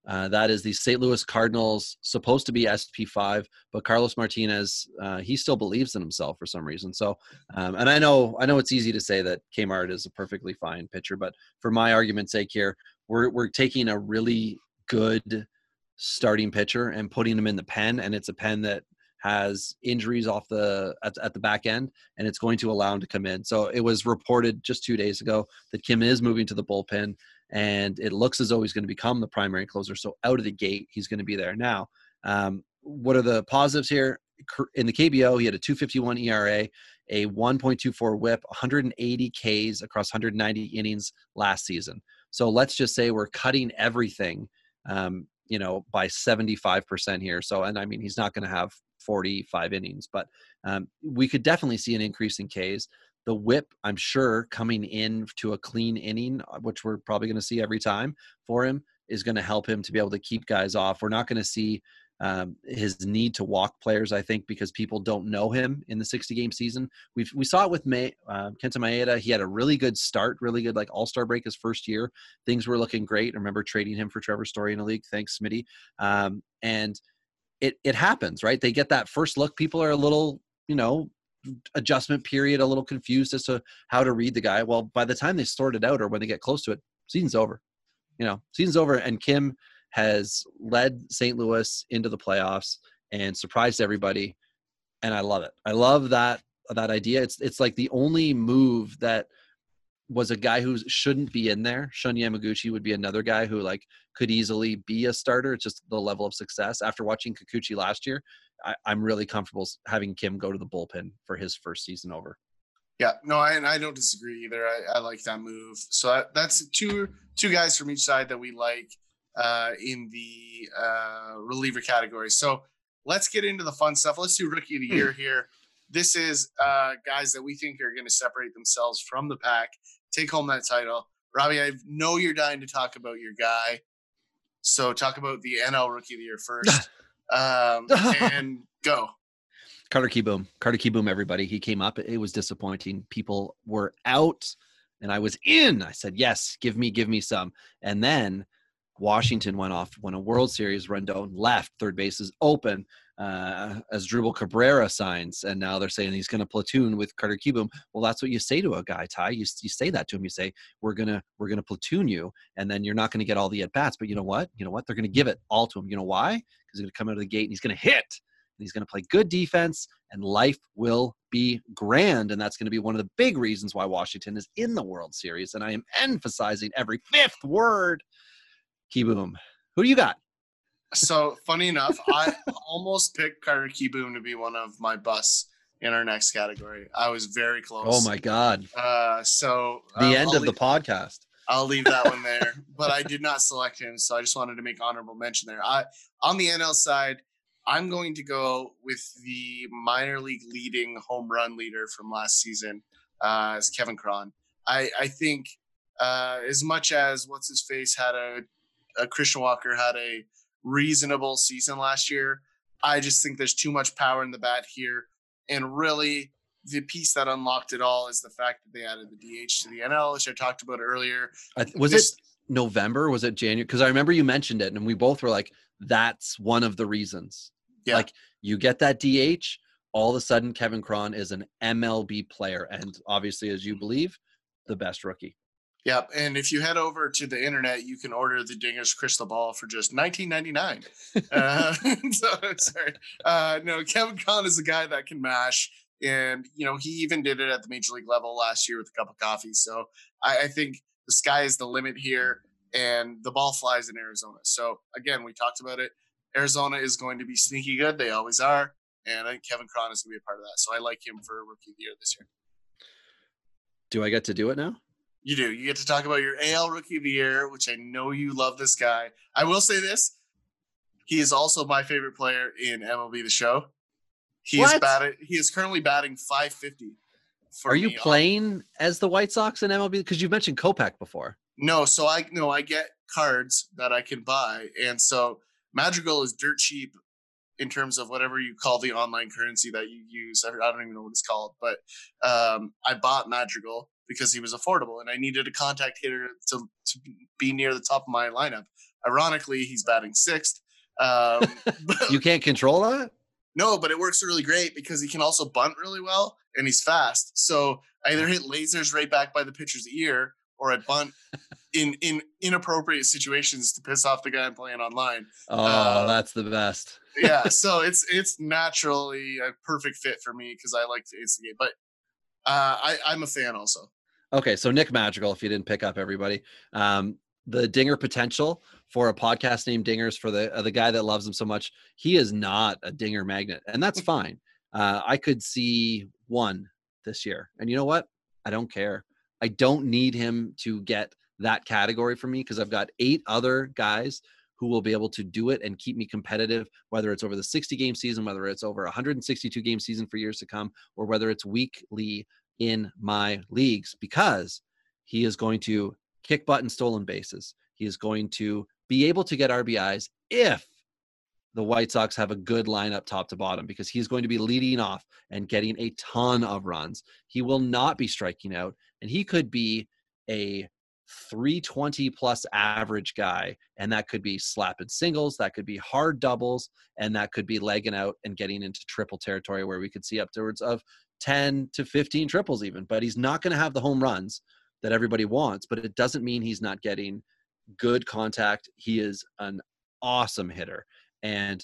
uh, that is the St. Louis Cardinals, supposed to be SP5, but Carlos Martinez, uh, he still believes in himself for some reason. So, um, and I know, I know it's easy to say that Kmart is a perfectly fine pitcher, but for my argument's sake here, we're we're taking a really good starting pitcher and putting him in the pen, and it's a pen that has injuries off the at, at the back end and it's going to allow him to come in so it was reported just two days ago that kim is moving to the bullpen and it looks as though he's going to become the primary closer. So out of the gate, he's going to be there. Now, um, what are the positives here? In the KBO, he had a 251 ERA, a 1.24 WHIP, 180 Ks across 190 innings last season. So let's just say we're cutting everything, um, you know, by 75% here. So, and I mean, he's not going to have 45 innings, but um, we could definitely see an increase in Ks the whip, I'm sure, coming in to a clean inning, uh, which we're probably going to see every time for him, is going to help him to be able to keep guys off. We're not going to see um, his need to walk players, I think, because people don't know him in the 60 game season. We we saw it with May, uh, Kenta Maeda. He had a really good start, really good like All Star break his first year. Things were looking great. I remember trading him for Trevor Story in a league. Thanks, Smitty. Um, and it it happens, right? They get that first look. People are a little, you know, adjustment period, a little confused as to how to read the guy. Well, by the time they sort it out or when they get close to it, season's over. You know, season's over, and Kim has led St. Louis into the playoffs and surprised everybody, and I love it. I love that that idea. It's it's like the only move that was a guy who shouldn't be in there. Shun Yamaguchi would be another guy who like could easily be a starter. It's just the level of success. After watching Kikuchi last year, I, am really comfortable having Kim go to the bullpen for his first season over. Yeah, no, I, I don't disagree either. I, I like that move. So that, that's two two guys from each side that we like uh, in the uh, reliever category. So let's get into the fun stuff. Let's do rookie of the year here. This is uh, guys that we think are going to separate themselves from the pack, take home that title. Robbie, I know you're dying to talk about your guy. So talk about the NL Rookie of the Year first. [laughs] um, and go. Carter Kieboom. Carter Kieboom, everybody. He came up. It was disappointing. People were out and I was in. I said, yes, give me, give me some. And then Washington went off when a World Series Rendon left. Third base is open uh, Asdrubal Cabrera signs, and now they're saying he's going to platoon with Carter Kieboom. Well, that's what you say to a guy, Ty. You, you say that to him. You say we're gonna we're gonna platoon you, and then you're not going to get all the at bats. But you know what? You know what? They're going to give it all to him. You know why? Because he's going to come out of the gate and he's going to hit. And he's going to play good defense, and life will be grand. And that's going to be one of the big reasons why Washington is in the World Series. And I am emphasizing every fifth word. Kieboom. Who do you got? So funny enough, I almost picked Carter Kieboom to be one of my busts in our next category. I was very close. Oh my god! Uh, so the um, end I'll of leave, the podcast. I'll leave that one there, [laughs] but I did not select him, so I just wanted to make honorable mention there. I on the NL side, I'm going to go with the minor league leading home run leader from last season, uh, as Kevin Cron. I I think uh, as much as what's his face had a, a Christian Walker had a reasonable season last year. I just think there's too much power in the bat here. And really, the piece that unlocked it all is the fact that they added the DH to the NL, which I talked about earlier. I, was this, it November? Was it January? Because I remember you mentioned it, and we both were like, "That's one of the reasons." Yeah. Like you get that DH, all of a sudden Kevin Cron is an MLB player, and obviously, as you mm-hmm. believe, the best rookie. Yep, and if you head over to the internet, you can order the Dingers crystal ball for just nineteen ninety nine. uh, [laughs] so sorry, uh, no, Kevin Cron is a guy that can mash, and you know he even did it at the major league level last year with a cup of coffee. So I, I think the sky is the limit here, and the ball flies in Arizona. So again, we talked about it. Arizona is going to be sneaky good; they always are, and I think Kevin Cron is going to be a part of that. So I like him for rookie of the year this year. Do I get to do it now? You do. You get to talk about your AL Rookie of the Year, which I know you love this guy. I will say this: he is also my favorite player in MLB The Show. He what? is batting. He is currently batting 550. Are you playing as the White Sox in MLB? Because you've mentioned Kopech before. No, so I no, I get cards that I can buy, and so Madrigal is dirt cheap in terms of whatever you call the online currency that you use. I don't even know what it's called, but um, I bought Madrigal because he was affordable and I needed a contact hitter to, to be near the top of my lineup. Ironically, he's batting sixth. Um, [laughs] you can't control that? No, but it works really great because he can also bunt really well and he's fast. So I either hit lasers right back by the pitcher's ear or I bunt [laughs] in in inappropriate situations to piss off the guy I'm playing online. Oh, uh, that's the best. yeah, so [laughs] it's it's naturally a perfect fit for me because I like to instigate. But uh, I I'm a fan also. Okay, so Nick Madrigal, if you didn't pick up everybody, um, the dinger potential for a podcast named Dingers for the uh, the guy that loves him so much, he is not a dinger magnet, and that's [laughs] fine. Uh, I could see one this year, and you know what? I don't care. I don't need him to get that category for me because I've got eight other guys who will be able to do it and keep me competitive, whether it's over the 60 game season, whether it's over 162 game season for years to come, or whether it's weekly in my leagues because he is going to kick butt and stolen bases. He is going to be able to get RBIs if the White Sox have a good lineup top to bottom because he's going to be leading off and getting a ton of runs. He will not be striking out, and he could be a 320 plus average guy. And that could be slapping singles, that could be hard doubles, and that could be legging out and getting into triple territory where we could see upwards of 10 to 15 triples even. But he's not going to have the home runs that everybody wants but it doesn't mean he's not getting good contact. He is an awesome hitter. And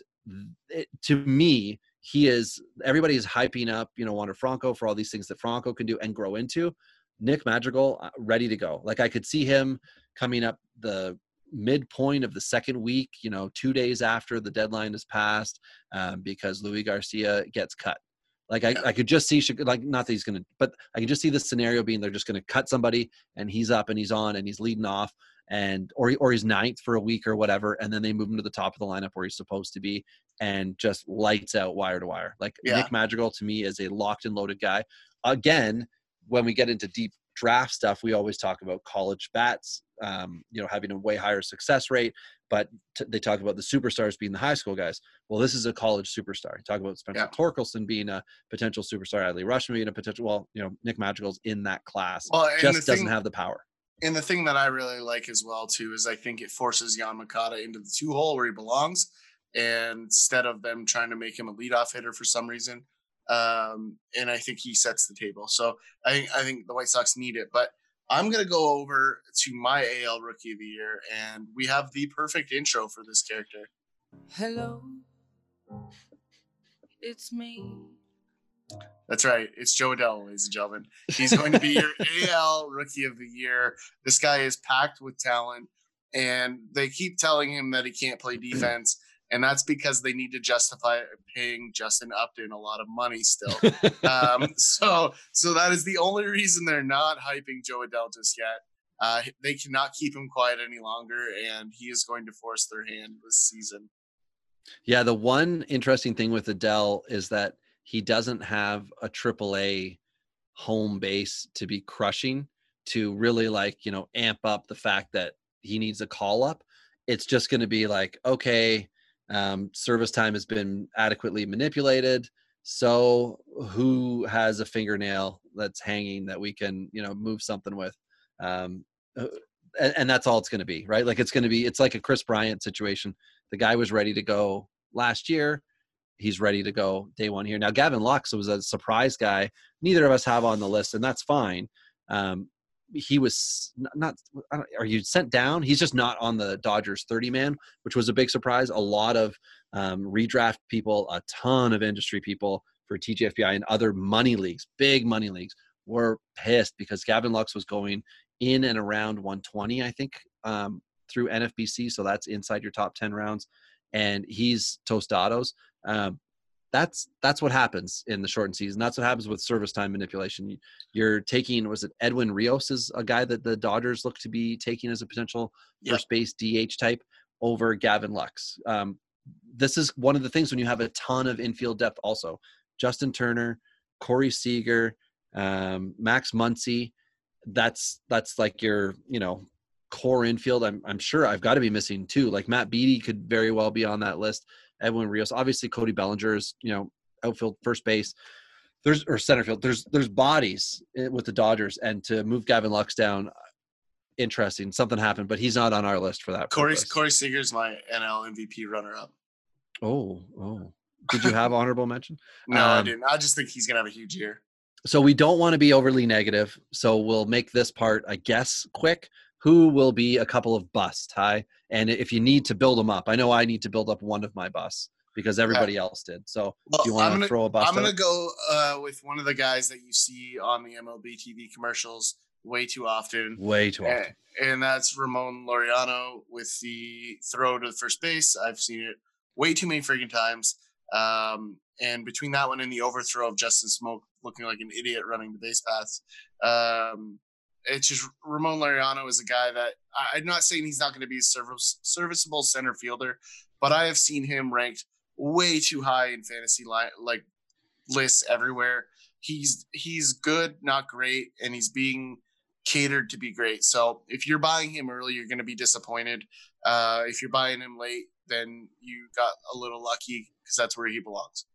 it, to me he is everybody is hyping up you know Wander Franco for all these things that Franco can do and grow into Nick Madrigal uh, ready to go like I could see him coming up the midpoint of the second week you know two days after the deadline is passed um, because Luis Garcia gets cut like I, I could just see like not that he's gonna, but I can just see the scenario being they're just gonna cut somebody and he's up and he's on and he's leading off and or or he's ninth for a week or whatever, and then they move him to the top of the lineup where he's supposed to be and just lights out wire to wire. Like yeah. Nick Madrigal to me is a locked and loaded guy. Again, when we get into deep draft stuff, we always talk about college bats, um, you know, having a way higher success rate. But t- they talk about the superstars being the high school guys. Well, this is a college superstar. talk about Spencer yeah. Torkelson being a potential superstar, Adley Rutschman being a potential. Well, you know, Nick Madrigal's in that class. Well, just doesn't thing, have the power. And the thing that I really like as well too is I think it forces Yoan Moncada into the two hole where he belongs, and instead of them trying to make him a leadoff hitter for some reason. Um, and I think he sets the table. So I think I think the White Sox need it, but I'm going to go over to my AL Rookie of the Year, and we have the perfect intro for this character. Hello, it's me. That's right. It's Jo Adell, ladies and gentlemen. He's going to be your [laughs] AL Rookie of the Year. This guy is packed with talent, and they keep telling him that he can't play [clears throat] defense and that's because they need to justify paying Justin Upton a lot of money still. [laughs] um, so, so that is the only reason they're not hyping Jo Adell just yet. Uh, they cannot keep him quiet any longer, and he is going to force their hand this season. Yeah, the one interesting thing with Adell is that he doesn't have a AAA home base to be crushing to really like you know amp up the fact that he needs a call up it's just going to be like, okay, um, service time has been adequately manipulated. So who has a fingernail that's hanging that we can, you know, move something with? Um, uh, and, and that's all it's going to be, right? Like it's going to be, it's like a Kris Bryant situation. The guy was ready to go last year. He's ready to go day one here. Now, Gavin Lux was a surprise guy. Neither of us have on the list, and that's fine. Um, he was not, are you sent down? He's just not on the dodgers 30 man which was a big surprise. A lot of um, redraft people a ton of industry people for tgfbi and other money leagues big money leagues were pissed because gavin lux was going in and around 120 i think um, through nfbc so that's inside your top 10 rounds. And he's tostados um, that's that's what happens in the shortened season. That's what happens with service time manipulation. You're taking was it Edwin Rios is a guy that the Dodgers look to be taking as a potential yep. first base DH type over Gavin Lux. Um, this is one of the things when you have a ton of infield depth. Also, Justin Turner, Corey Seager, um, Max Muncy. That's that's like your you know core infield. I'm I'm sure I've got to be missing too. Like Matt Beaty could very well be on that list. Edwin Rios. Obviously, Cody Bellinger is you know outfield, first base. There's or center field. There's there's bodies eh, with the Dodgers, and to move Gavin Lux down, interesting. Something happened, but he's not on our list for that. Corey purpose. Corey Seager's my NL MVP runner up. Oh oh. Did you have honorable mention? [laughs] no, um, I didn't. I just think he's gonna have a huge year. So we don't want to be overly negative. So we'll make this part, I guess, quick who will be a couple of busts, Hi. And if you need to build them up, I know I need to build up one of my busts because everybody yeah. else did. So well, you want to throw a bust? I'm going to go uh, with one of the guys that you see on the MLB TV commercials way too often. Way too often. And, and that's Ramon Laureano with the throw to the first base. I've seen it way too many freaking times. Um, and between that one and the overthrow of Justin Smoak looking like an idiot running the base paths, um, it's just Ramon Laureano is a guy that I, am not saying he's not going to be a service, serviceable center fielder, but I have seen him ranked way too high in fantasy line like lists everywhere. He's he's good, not great, and he's being catered to be great. So if you're buying him early, you're going to be disappointed. Uh, if you're buying him late, then you got a little lucky because that's where he belongs.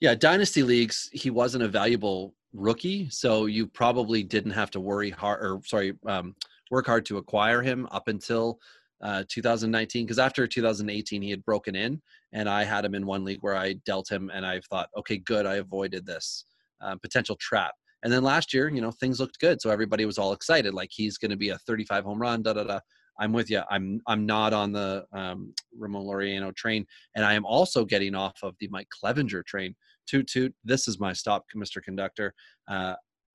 Yeah, dynasty leagues, he wasn't a valuable rookie, so you probably didn't have to worry hard or sorry, um, work hard to acquire him up until uh, 2019 because after 2018 he had broken in and I had him in one league where I dealt him and I thought, okay, good, I avoided this uh, potential trap. And then last year, you know, things looked good, so everybody was all excited, like he's going to be a 35 home run, da da da. I'm with you. I'm I'm not on the um, Ramon Laureano train, and I am also getting off of the Mike Clevinger train toot toot this is my stop mr conductor uh,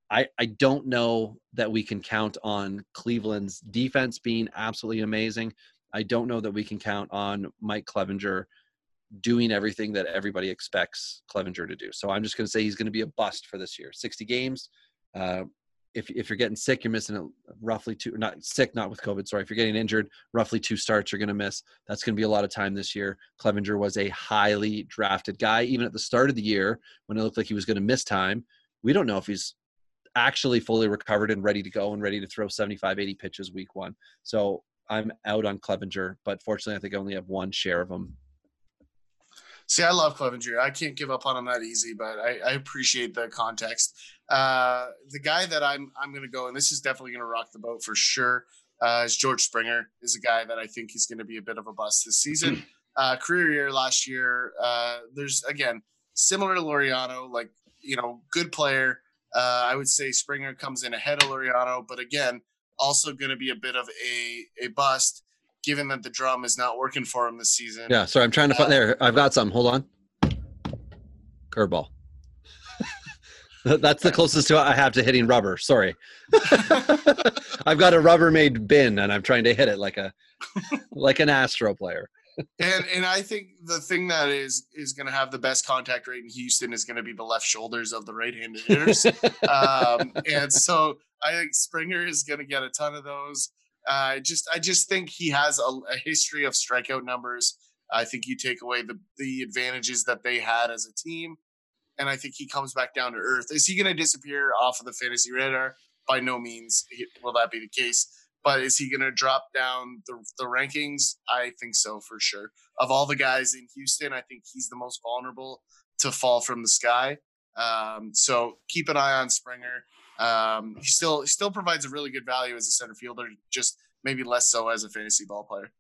I, I don't know that we can count on Cleveland's defense being absolutely amazing. I don't know that we can count on Mike Clevinger doing everything that everybody expects Clevinger to do. So I'm just going to say he's going to be a bust for this year. 60 games, uh, if if you're getting sick, you're missing a, roughly two. Not sick, not with COVID. Sorry, if you're getting injured, roughly two starts you're going to miss. That's going to be a lot of time this year. Clevinger was a highly drafted guy, even at the start of the year when it looked like he was going to miss time. We don't know if he's actually fully recovered and ready to go and ready to throw 75, 80 pitches week one. So I'm out on Clevinger, but fortunately, I think I only have one share of him See, I love Clevinger. I can't give up on him that easy, but I, I appreciate the context. Uh, the guy that I'm I'm going to go, and this is definitely going to rock the boat for sure, uh, is George Springer. Is a guy that I think is going to be a bit of a bust this season. [clears throat] Uh, career year last year. Uh, there's again similar to Laureano, like you know, good player. Uh, I would say Springer comes in ahead of Laureano, but again, also going to be a bit of a a bust given that the drum is not working for him this season. Yeah, sorry, I'm trying to find uh, there. I've got some. Hold on. Curveball. [laughs] That's the closest to I have to hitting rubber. Sorry. [laughs] I've got a Rubbermaid bin and I'm trying to hit it like a like an Astro player. [laughs] and and I think the thing that is is going to have the best contact rate in Houston is going to be the left shoulders of the right-handed hitters. um, and so I think Springer is going to get a ton of those. I just I just think he has a, a, history of strikeout numbers. I think you take away the the advantages that they had as a team, and I think he comes back down to earth. Is he going to disappear off of the fantasy radar? By no means will that be the case. But is he going to drop down the, the rankings? I think so for sure. Of all the guys in Houston, I think he's the most vulnerable to fall from the sky. Um, so keep an eye on Springer. Um, he still he still provides a really good value as a center fielder, just maybe less so as a fantasy ball player.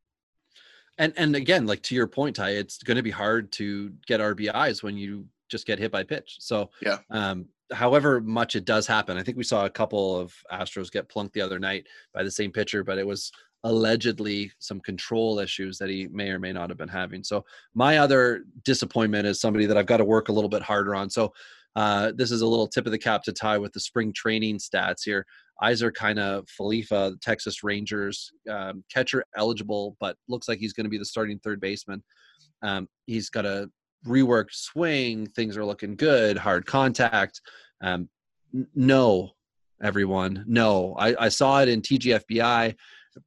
And and again, like to your point, Ty, it's going to be hard to get RBIs when you just get hit by pitch. So yeah, um, however much it does happen, I think we saw a couple of Astros get plunked the other night by the same pitcher, but it was allegedly some control issues that he may or may not have been having. So my other disappointment is somebody that I've got to work a little bit harder on. So uh, this is a little tip of the cap to tie with the spring training stats here. Isiah Kiner Falefa, the Texas Rangers um, catcher eligible, but looks like he's going to be the starting third baseman. Um, he's got a reworked swing. Things are looking good. Hard contact. Um, n- no, everyone, no. I, I, saw it in TGFBI.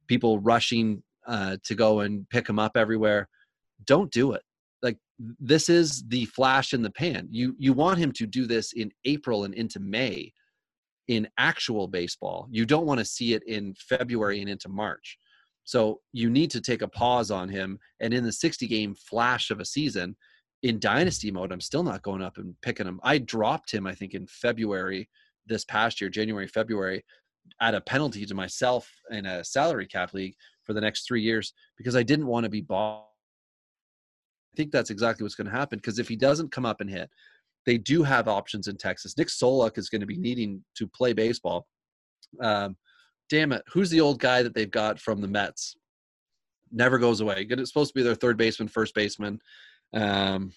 People rushing uh, to go and pick him up everywhere. Don't do it. This is the flash in the pan. You you want him to do this in April and into May in actual baseball. You don't want to see it in February and into March. So you need to take a pause on him. And in the 60 game flash of a season, in dynasty mode, I'm still not going up and picking him. I dropped him, I think, in February this past year, January, February, at a penalty to myself in a salary cap league for the next three years because I didn't want to be bought. I think that's exactly what's going to happen because if he doesn't come up and hit, they do have options in Texas. Nick Solak is going to be needing to play baseball. Um, damn it, who's the old guy that they've got from the Mets? Never goes away. It's supposed to be their third baseman, first baseman. Um,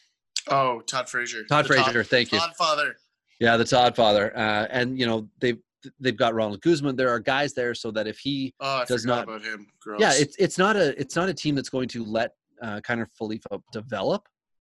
oh, Todd Frazier. Todd the Frazier. Todd, thank you. Todd Father. Yeah, the Todd Father. Uh, and you know they've they've got Ronald Guzman. There are guys there so that if he oh, does not about him. Gross. Yeah, it's it's not a it's not a team that's going to let uh, Kiner Falefa develop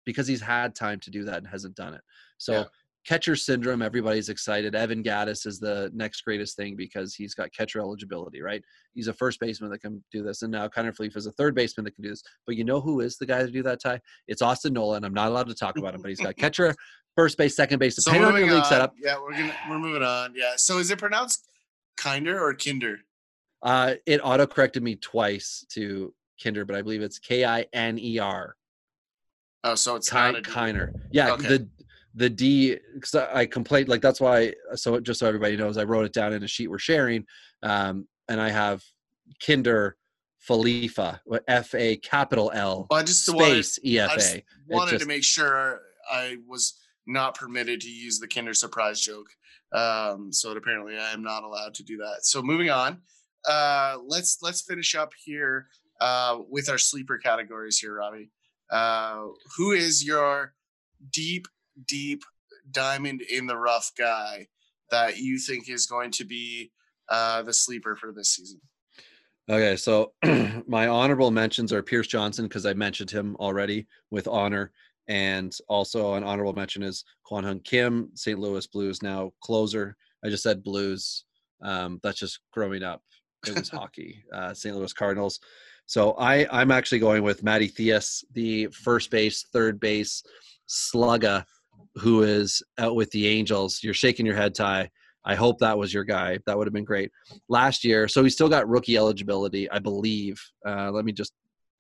because he's had time to do that and hasn't done it. So yeah catcher syndrome. Everybody's excited. Evan Gattis is the next greatest thing because he's got catcher eligibility, right? He's a first baseman that can do this, and now Kiner Falefa is a third baseman that can do this. But you know who is the guy to do that, Ty? It's Austin Nola. I'm not allowed to talk about him, but he's got [laughs] catcher, first base, second base, depending so on your league setup. Yeah, we're gonna we're moving on. Yeah. So is it pronounced Kinder or Kinder? Uh, it auto corrected me twice to Kinder, but I believe it's K I N E R. Oh, so it's Ki- Kiner. Yeah, okay. the the D because I, I complained like that's why so just so everybody knows I wrote it down in a sheet we're sharing um, and I have Kinder Falefa F A capital L well, I just space wanted, EFA. I just wanted just, to make sure I was not permitted to use the Kinder surprise joke. Um, so apparently I am not allowed to do that. So moving on, uh, let's let's finish up here uh, with our sleeper categories here, Robbie. Uh, who is your deep deep diamond in the rough guy that you think is going to be uh, the sleeper for this season? Okay, so [clears throat] my honorable mentions are Pierce Johnson because I mentioned him already with honor, and also an honorable mention is Kwang Hyun Kim, St. Louis Blues now closer. I just said Blues. Um, that's just growing up. It was [laughs] hockey. Uh, St. Louis Cardinals. So I I'm actually going with Matty Thaiss, the first base, third base slugger who is out with the Angels. You're shaking your head, Ty. I hope that was your guy. That would have been great. Last year, so he still got rookie eligibility, I believe. Uh, let me just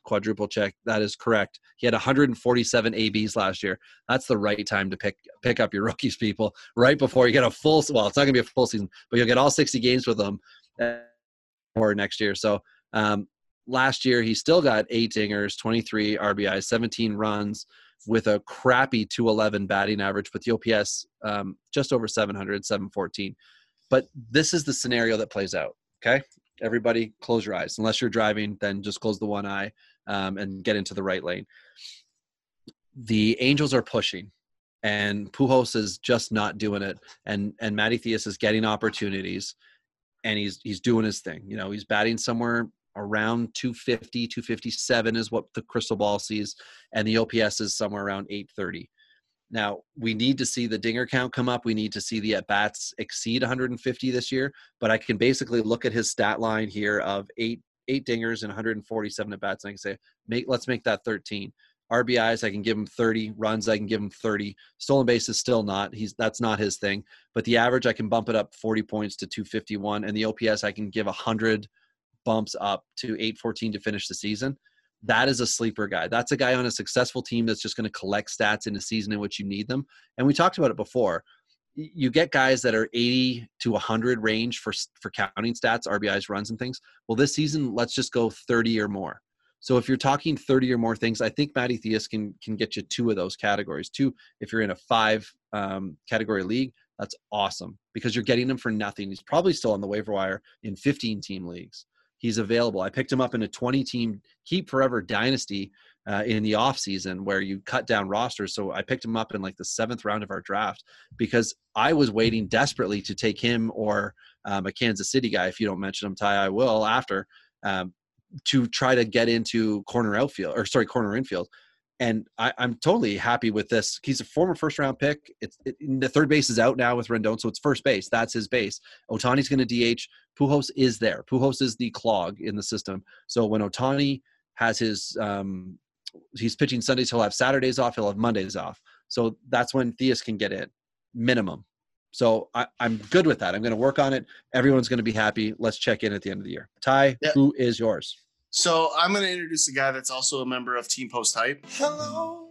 quadruple check. That is correct. He had 147 ABs last year. That's the right time to pick pick up your rookies, people. Right before you get a full. Well, it's not going to be a full season, but you'll get all 60 games with them or next year. So um, last year, he still got eight dingers, 23 RBIs, 17 runs with a crappy 211 batting average, but the OPS um, just over 700, 714. But this is the scenario that plays out. Okay. Everybody close your eyes. Unless you're driving, then just close the one eye um, and get into the right lane. The Angels are pushing and Pujols is just not doing it. And, and Matty Thaiss is getting opportunities and he's, he's doing his thing. You know, he's batting somewhere around 250 257 is what the crystal ball sees and the ops is somewhere around 830 now we need to see the dinger count come up we need to see the at bats exceed 150 this year but i can basically look at his stat line here of eight eight dingers and 147 at bats and i can say make let's make that 13 RBIs, I can give him 30. Runs, I can give him 30. Stolen base is still not. He's that's not his thing. But the average, I can bump it up 40 points to 251, and the OPS, I can give 100 bumps up to 814 to finish the season. That is a sleeper guy. That's a guy on a successful team that's just going to collect stats in a season in which you need them. And we talked about it before. You get guys that are 80 to 100 range for for counting stats, RBIs, runs, and things. Well, this season, let's just go 30 or more. So if you're talking 30 or more things, I think Matty Thaiss can can get you two of those categories. Two, if you're in a five um, category league, that's awesome because you're getting him for nothing. He's probably still on the waiver wire in 15 team leagues. He's available. I picked him up in a 20 team keep forever dynasty uh, in the off season where you cut down rosters. So I picked him up in like the seventh round of our draft because I was waiting desperately to take him or um, a Kansas City guy. If you don't mention him, Ty, I will after um, to try to get into corner outfield or sorry corner infield and I, am totally happy with this. He's a former first round pick. It's it, the third base is out now with Rendon, so it's first base. That's his base. Ohtani's going to DH. Pujols is there. Pujols is the clog in the system. So when Otani has his, um, he's pitching Sundays. He'll have Saturdays off. He'll have Mondays off. So that's when Thaiss can get in, minimum. So I, am good with that. I'm going to work on it. Everyone's going to be happy. Let's check in at the end of the year. Ty, yeah. who is yours? So I'm going to introduce a guy that's also a member of Team Post Hype. Hello.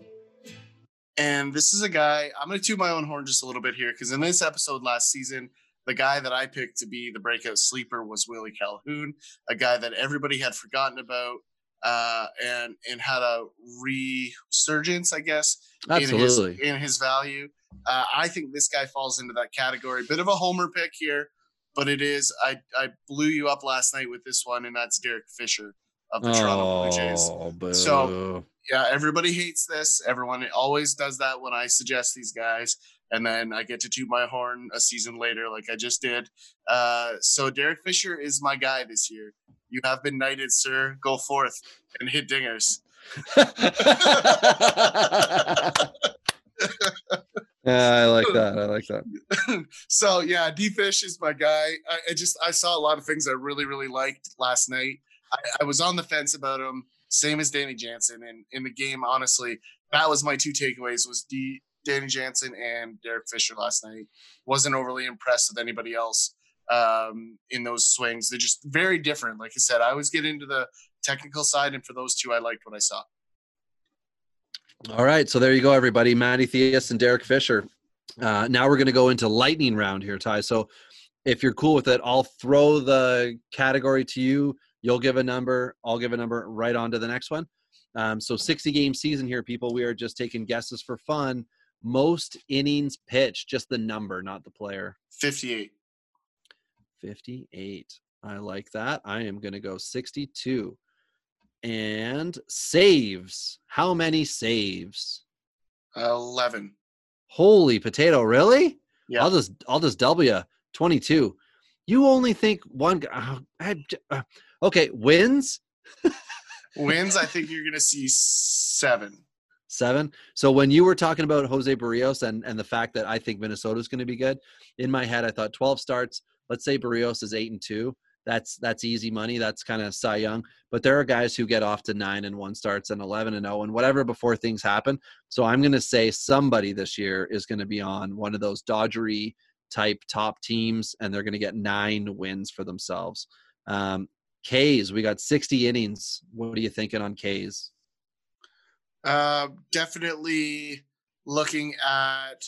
And this is a guy, I'm going to toot my own horn just a little bit here because in this episode last season, the guy that I picked to be the breakout sleeper was Willie Calhoun, a guy that everybody had forgotten about uh, and and had a resurgence, I guess, Absolutely. in his, in his value. Uh, I think this guy falls into that category. Bit of a homer pick here, but it is. I I blew you up last night with this one, and that's Derek Fisher of the oh, Toronto Blue Jays. Oh, boo. So yeah, everybody hates this. Everyone always does that when I suggest these guys, and then I get to toot my horn a season later, like I just did. Uh, so Derek Fisher is my guy this year. You have been knighted, sir. Go forth and hit dingers. [laughs] [laughs] yeah, I like that. I like that. so yeah, D Fish is my guy. I, I, just I saw a lot of things I really really liked last night. I, I was on the fence about him, same as Danny Jansen. And in the game, honestly, that was my two takeaways: was D, Danny Jansen and Derek Fisher last night. Wasn't overly impressed with anybody else um, in those swings. They're just very different. Like I said, I always get into the technical side, and for those two, I liked what I saw. All right, so there you go, everybody. Matty Thaiss and Derek Fisher. Uh, now we're going to go into lightning round here, Ty. So if you're cool with it, I'll throw the category to you. You'll give a number, I'll give a number right on to the next one. Um, so 60 game season here, people. We are just taking guesses for fun. Most innings pitched, just the number, not the player. 58. 58. I like that. I am going to go 62. And saves. How many saves? 11. Holy potato, really? Yeah. I'll just I'll just double you. 22. You only think one uh, uh, Okay, wins. wins. I think you're going to see seven. Seven. So when you were talking about Jose Berrios and and the fact that I think Minnesota is going to be good, in my head I thought 12 starts. Let's say Berrios is eight and two. That's that's easy money. That's kind of Cy Young. But there are guys who get off to nine and one starts and 11 and 0 and whatever before things happen. So I'm going to say somebody this year is going to be on one of those Dodgery type top teams, and they're going to get nine wins for themselves. Um, K's, we got 60 innings. What are you thinking on K's? Uh, definitely looking at.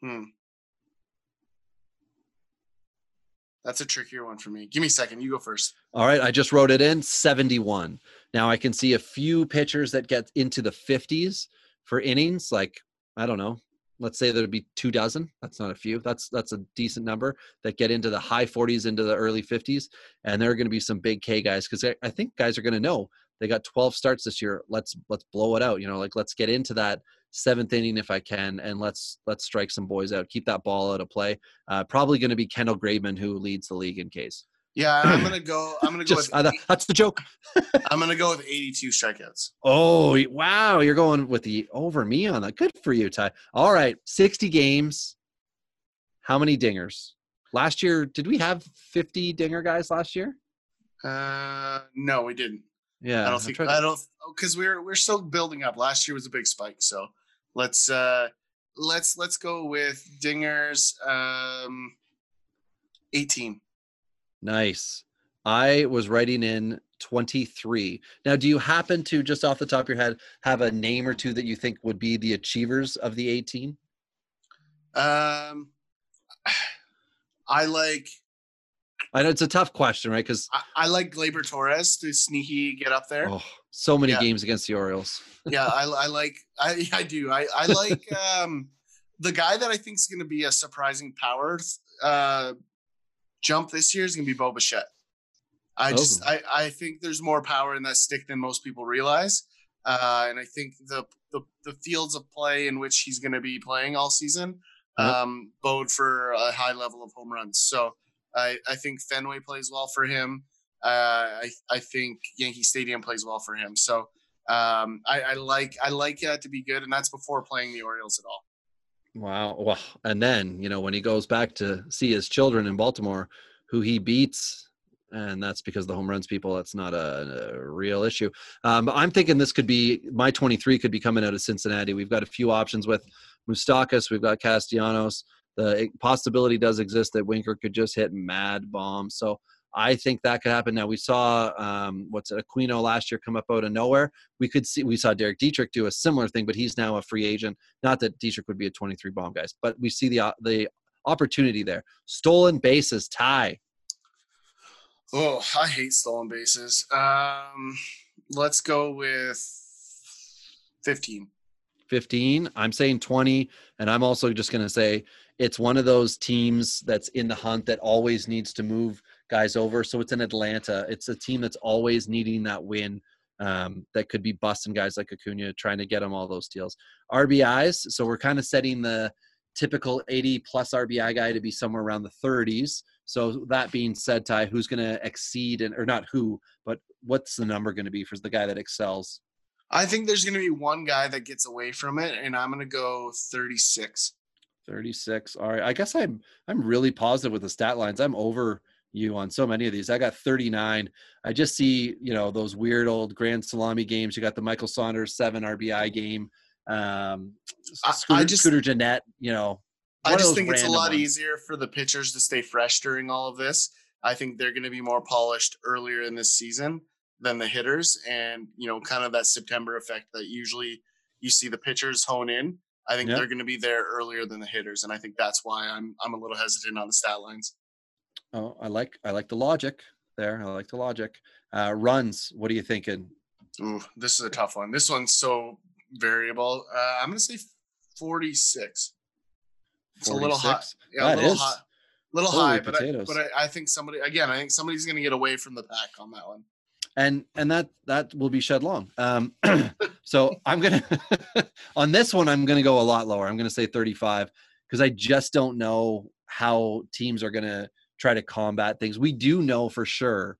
Hmm. That's a trickier one for me. Give me a second. You go first. All right. I just wrote it in 71. Now I can see a few pitchers that get into the 50s for innings, like, I don't know, let's say there'd be two dozen that's not a few that's that's a decent number that get into the high 40s into the early 50s and there are going to be some big k guys because I, I think guys are going to know they got 12 starts this year let's let's blow it out you know like let's get into that seventh inning if i can and let's let's strike some boys out keep that ball out of play. Uh, probably going to be kendall graveman who leads the league in case yeah, I'm gonna [clears throat] go. I'm gonna go. Just, with, uh, that's the joke. [laughs] I'm gonna go with 82 strikeouts. Oh wow, you're going with the over me on that. Good for you, Ty. All right, 60 games. How many dingers? Last year, did we have 50 dinger guys last year? Uh, no, we didn't. Yeah, I don't think I don't because we're we're still building up. Last year was a big spike, so let's uh let's let's go with dingers. Um, 18. Nice. I was writing in 23. Now, do you happen to, just off the top of your head, have a name or two that you think would be the achievers of the 18? Um, [sighs] I like I know it's a tough question, right? Because I, I like Gleyber Torres to sneaky get up there. oh, so many Yeah. games against the Orioles. [laughs] yeah, I, I like I [laughs] I do. I I like um the guy that I think is going to be a surprising power uh jump this year is going to be Bo Bichette. I just Oh. I I think there's more power in that stick than most people realize. Uh and I think the the the fields of play in which he's going to be playing all season Yep. um bode for a high level of home runs. So I I think Fenway plays well for him. Uh I I think Yankee Stadium plays well for him. So um, I, I like I like that to be good, and that's before playing the Orioles at all. Wow. Well, and then, you know, when he goes back to see his children in Baltimore, who he beats, and that's because the home runs people, that's not a, a real issue. Um, I'm thinking this could be my 23 could be coming out of Cincinnati. We've got a few options with Moustakas, we've got Castellanos. The possibility does exist that Winker could just hit mad bombs. So I think that could happen. Now we saw um, what's it, Aquino last year come up out of nowhere. We could see we saw Derek Dietrich do a similar thing, but he's now a free agent. Not that Dietrich would be a 23 bomb guys, but we see the uh, the opportunity there. Stolen bases tie. Oh, I hate stolen bases. Um, let's go with fifteen. 15. I'm saying 20, and I'm also just going to say it's one of those teams that's in the hunt that always needs to move guys over. So it's in Atlanta. It's a team that's always needing that win. Um, that could be busting guys like Acuna, trying to get them all those deals. RBIs. So we're kind of setting the typical 80 plus RBI guy to be somewhere around the 30s. So that being said, Ty, who's going to exceed and or not who, but what's the number going to be for the guy that excels? I think there's going to be one guy that gets away from it, and I'm going to go thirty-six. 36. All right. I guess I'm I'm really positive with the stat lines. I'm over you on so many of these. I got 39. I just see, you know, those weird old grand salami games. You got the Michael Saunders 7 RBI game. Um I- I just- Scooter Gennett, you know. I just think it's a lot ones. easier for the pitchers to stay fresh during all of this. I think they're going to be more polished earlier in this season than the hitters, and you know, kind of that September effect that usually you see the pitchers hone in. I think Yeah. they're going to be there earlier than the hitters, and I think that's why I'm I'm a little hesitant on the stat lines. Oh, I like I like the logic there. I like the logic. Uh runs, what are you thinking? Ooh, this is a tough one. This one's so variable. Uh, I'm going to say 46. It's a little hot. 46? Yeah, That a little is- hot. Little Holy high, but I, but I, I think somebody again. I think somebody's going to get away from the pack on that one. and and that that will be shed long um [clears throat] so i'm gonna [laughs] on this one i'm gonna go a lot lower i'm gonna say 35 because i just don't know how teams are gonna try to combat things we do know for sure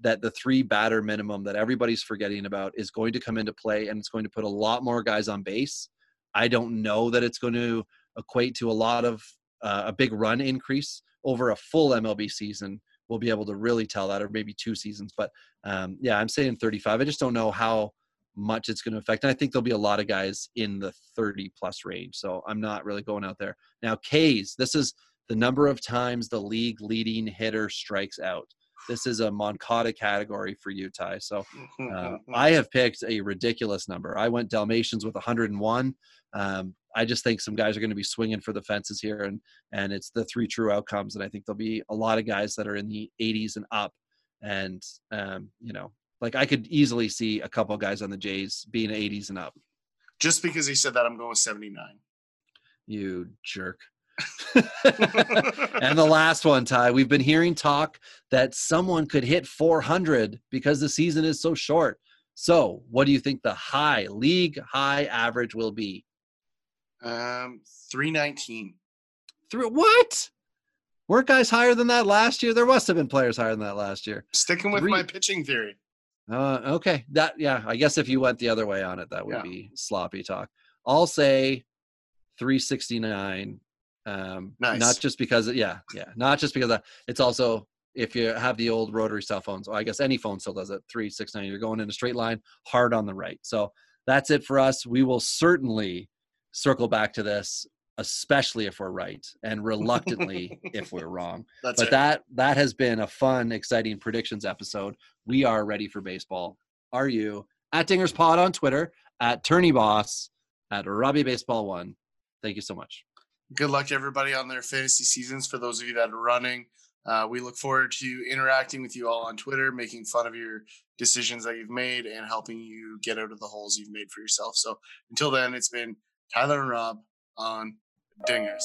that the three batter minimum that everybody's forgetting about is going to come into play and it's going to put a lot more guys on base i don't know that it's going to equate to a lot of uh, a big run increase over a full mlb season we'll be able to really tell that or maybe two seasons but um, yeah, I'm saying 35. I just don't know how much it's going to affect. And I think there'll be a lot of guys in the 30 plus range. So I'm not really going out there. Now, K's, this is the number of times the league leading hitter strikes out. This is a Moncada category for you, Ty. So uh, I have picked a ridiculous number. I went Dalmatians with 101. Um, I just think some guys are going to be swinging for the fences here, and and it's the three true outcomes. And I think there'll be a lot of guys that are in the 80s and up, and um, you know, like I could easily see a couple guys on the Jays being 80s and up. Just because he said that, I'm going with 79. You jerk. [laughs] and the last one, Ty. We've been hearing talk that someone could hit 400 because the season is so short. So, what do you think the high league high average will be? Um, 319. Through what? Weren't guys higher than that last year? There must have been players higher than that last year. Sticking with Three- my pitching theory. Uh, okay, that yeah. I guess if you went the other way on it, that would Yeah. be sloppy talk. I'll say 369. Um, Nice. Not just because, yeah, yeah, not just because of, it's also if you have the old rotary cell phones. I guess any phone still does it. 369. You're going in a straight line, hard on the right. So that's it for us. We will certainly circle back to this especially if we're right, and reluctantly [laughs] if we're wrong. That's but it. that that has been a fun, exciting predictions episode. We are ready for baseball. Are you? At Dingers Pod on Twitter, at Tourney Boss, at Robbie Baseball One. Thank you so much. Good luck, everybody, on their fantasy seasons. For those of you that are running, uh, we look forward to interacting with you all on Twitter, making fun of your decisions that you've made, and helping you get out of the holes you've made for yourself. So until then, it's been Tyler and Rob on Dingers.